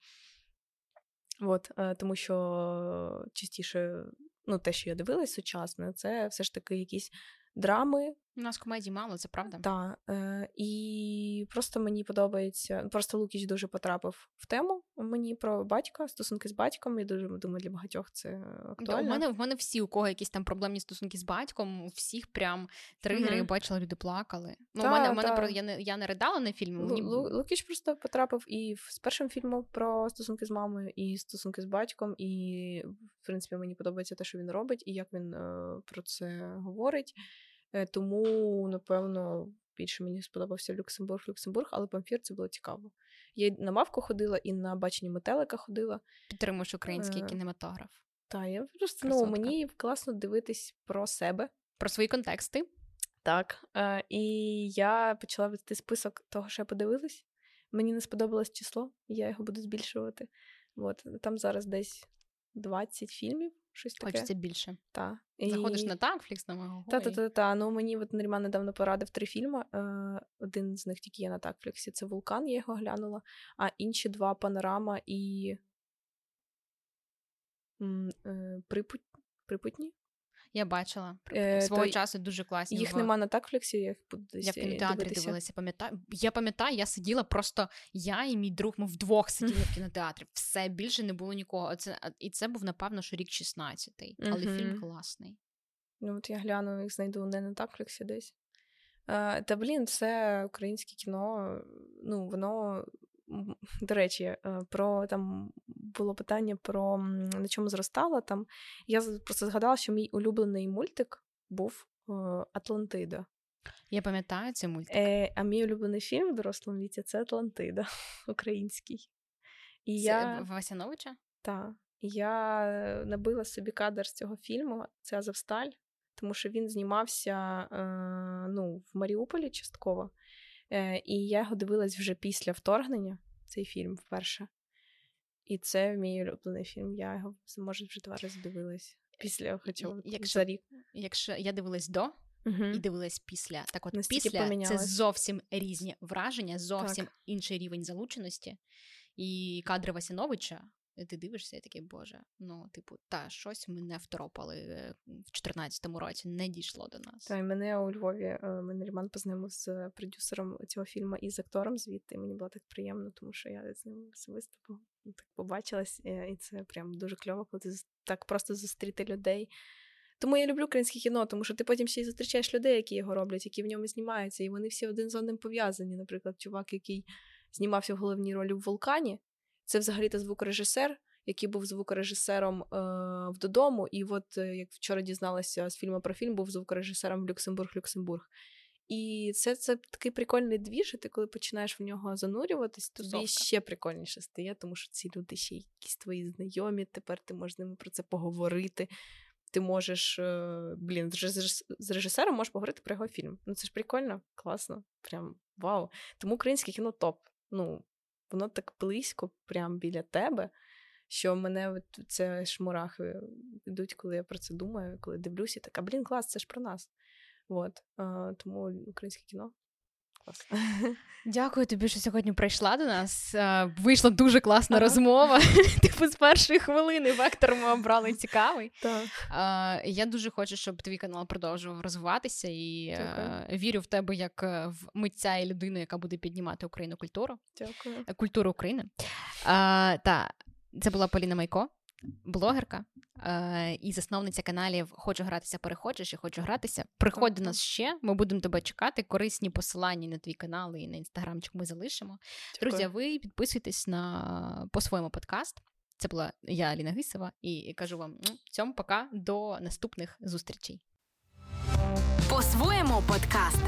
От, е, Тому що частіше, ну, те, що я дивилась сучасне, це все ж таки якісь драми, у нас комедій мало, це правда. Так. Е, І просто мені подобається. Просто Лукіч дуже потрапив в тему мені про батька, стосунки з батьком. Я дуже думаю, для багатьох це актуально. У мене в мене всі, у кого якісь там проблемні стосунки з батьком, у всіх прям тригери, mm-hmm. бачила, люди плакали. Ну, та, у мене, у мене про я не я не ридала на фільмі. Мені... Лукіч просто потрапив і з першим фільмом про стосунки з мамою, і стосунки з батьком. І, в принципі, мені подобається те, що він робить, і як він е, про це говорить. Е, тому, напевно, більше мені сподобався Люксембург, Люксембург, але Памфір це було цікаво. Я на мавку ходила і на баченні метелика ходила. Підтримуєш український е- кінематограф. Так, я просто ну, мені класно дивитись про себе, про свої контексти. Так. Е- І я почала вести список того, що я подивилась. Мені не сподобалось число, я його буду збільшувати. От там зараз десь 20 фільмів щось таке. Хочеться більше. Та. Заходиш на Танкфлікс, на мого. Та-та-та. Ну мені от Наріман недавно порадив три фільми. Е, один з них тільки є на такфліксі Це Вулкан, я його глянула, а інші два панорама і е, Припутні. Я бачила е, свого часу дуже класні. Їх нема на такфліксі, я їх буду десь Я в кінотеатрі дивилася, пам'ятаю. Я пам'ятаю, я сиділа просто я і мій друг, ми вдвох сиділи в кінотеатрі. Все більше не було нікого. Це, І це був, напевно, що рік 16-й, але mm-hmm. фільм класний. Ну, от я гляну, їх знайду не на такфліксі десь. Та блін, це українське кіно, ну, воно до речі, е, про там було питання про на чому зростала. Там я просто згадала, що мій улюблений мультик був е, Атлантида. Я пам'ятаю цей мультик. Е, А мій улюблений фільм в дорослому віці це Атлантида український. І це я... Васяновича? Так. Я набила собі кадр з цього фільму, це Азовсталь, тому що він знімався е, ну, в Маріуполі частково. Е, І я його дивилась вже після вторгнення, цей фільм вперше. І це мій улюблений фільм. Я його може вже два рази дивилась після хоча якщо, за рік. Якщо я дивилась до угу. і дивилась після, так от Настільки після помінялась. це зовсім різні враження, зовсім так. інший рівень залученості. І кадри Васяновича ти дивишся і такий, Боже, ну, типу, та щось ми не второпали е, в 2014 році, не дійшло до нас. Та й мене у Львові е, мене Роман познайомив з продюсером цього фільму і з актором звідти. Мені було так приємно, тому що я з ним особисто ну, так побачилась, е, і це прям дуже кльово, коли ти так просто зустріти людей. Тому я люблю українське кіно, тому що ти потім ще й зустрічаєш людей, які його роблять, які в ньому знімаються, і вони всі один з одним пов'язані. Наприклад, чувак, який знімався в головній ролі в вулкані. Це взагалі-то звукорежисер, який був звукорежисером е, в додому. І от е, як вчора дізналася з фільму про фільм, був звукорежисером в Люксембург-Люксембург. І це це такий прикольний двіж, і ти коли починаєш в нього занурюватись, тобі Тусовка. ще прикольніше стає, тому що ці люди ще якісь твої знайомі. Тепер ти можеш з ними про це поговорити. Ти можеш, е, блін, з режисером можеш поговорити про його фільм. Ну це ж прикольно, класно, прям вау. Тому українське кіно топ. Ну, воно так близько, прямо біля тебе, що мене це шмурахи йдуть, коли я про це думаю, коли дивлюся, така блін, клас, це ж про нас. От, Тому українське кіно Клас. Дякую тобі, що сьогодні прийшла до нас. Вийшла дуже класна ага. розмова. Типу, з першої хвилини вектор ми обрали цікавий. Так. Я дуже хочу, щоб твій канал продовжував розвиватися і Дякую. вірю в тебе як е, в митця і людину, яка буде піднімати Україну культуру. Дякую. Е, культуру України. Та це була Поліна Майко блогерка е, і засновниця каналів Хочу гратися, переходжеш і хочу гратися. Приходь до нас ще. Ми будемо тебе чекати. Корисні посилання на твій канал і на інстаграмчик ми залишимо. Дякую. Друзі, ви підписуйтесь на по своєму подкаст. Це була я, Аліна Гисова, і кажу вам цьому пока до наступних зустрічей. По своєму подкаст.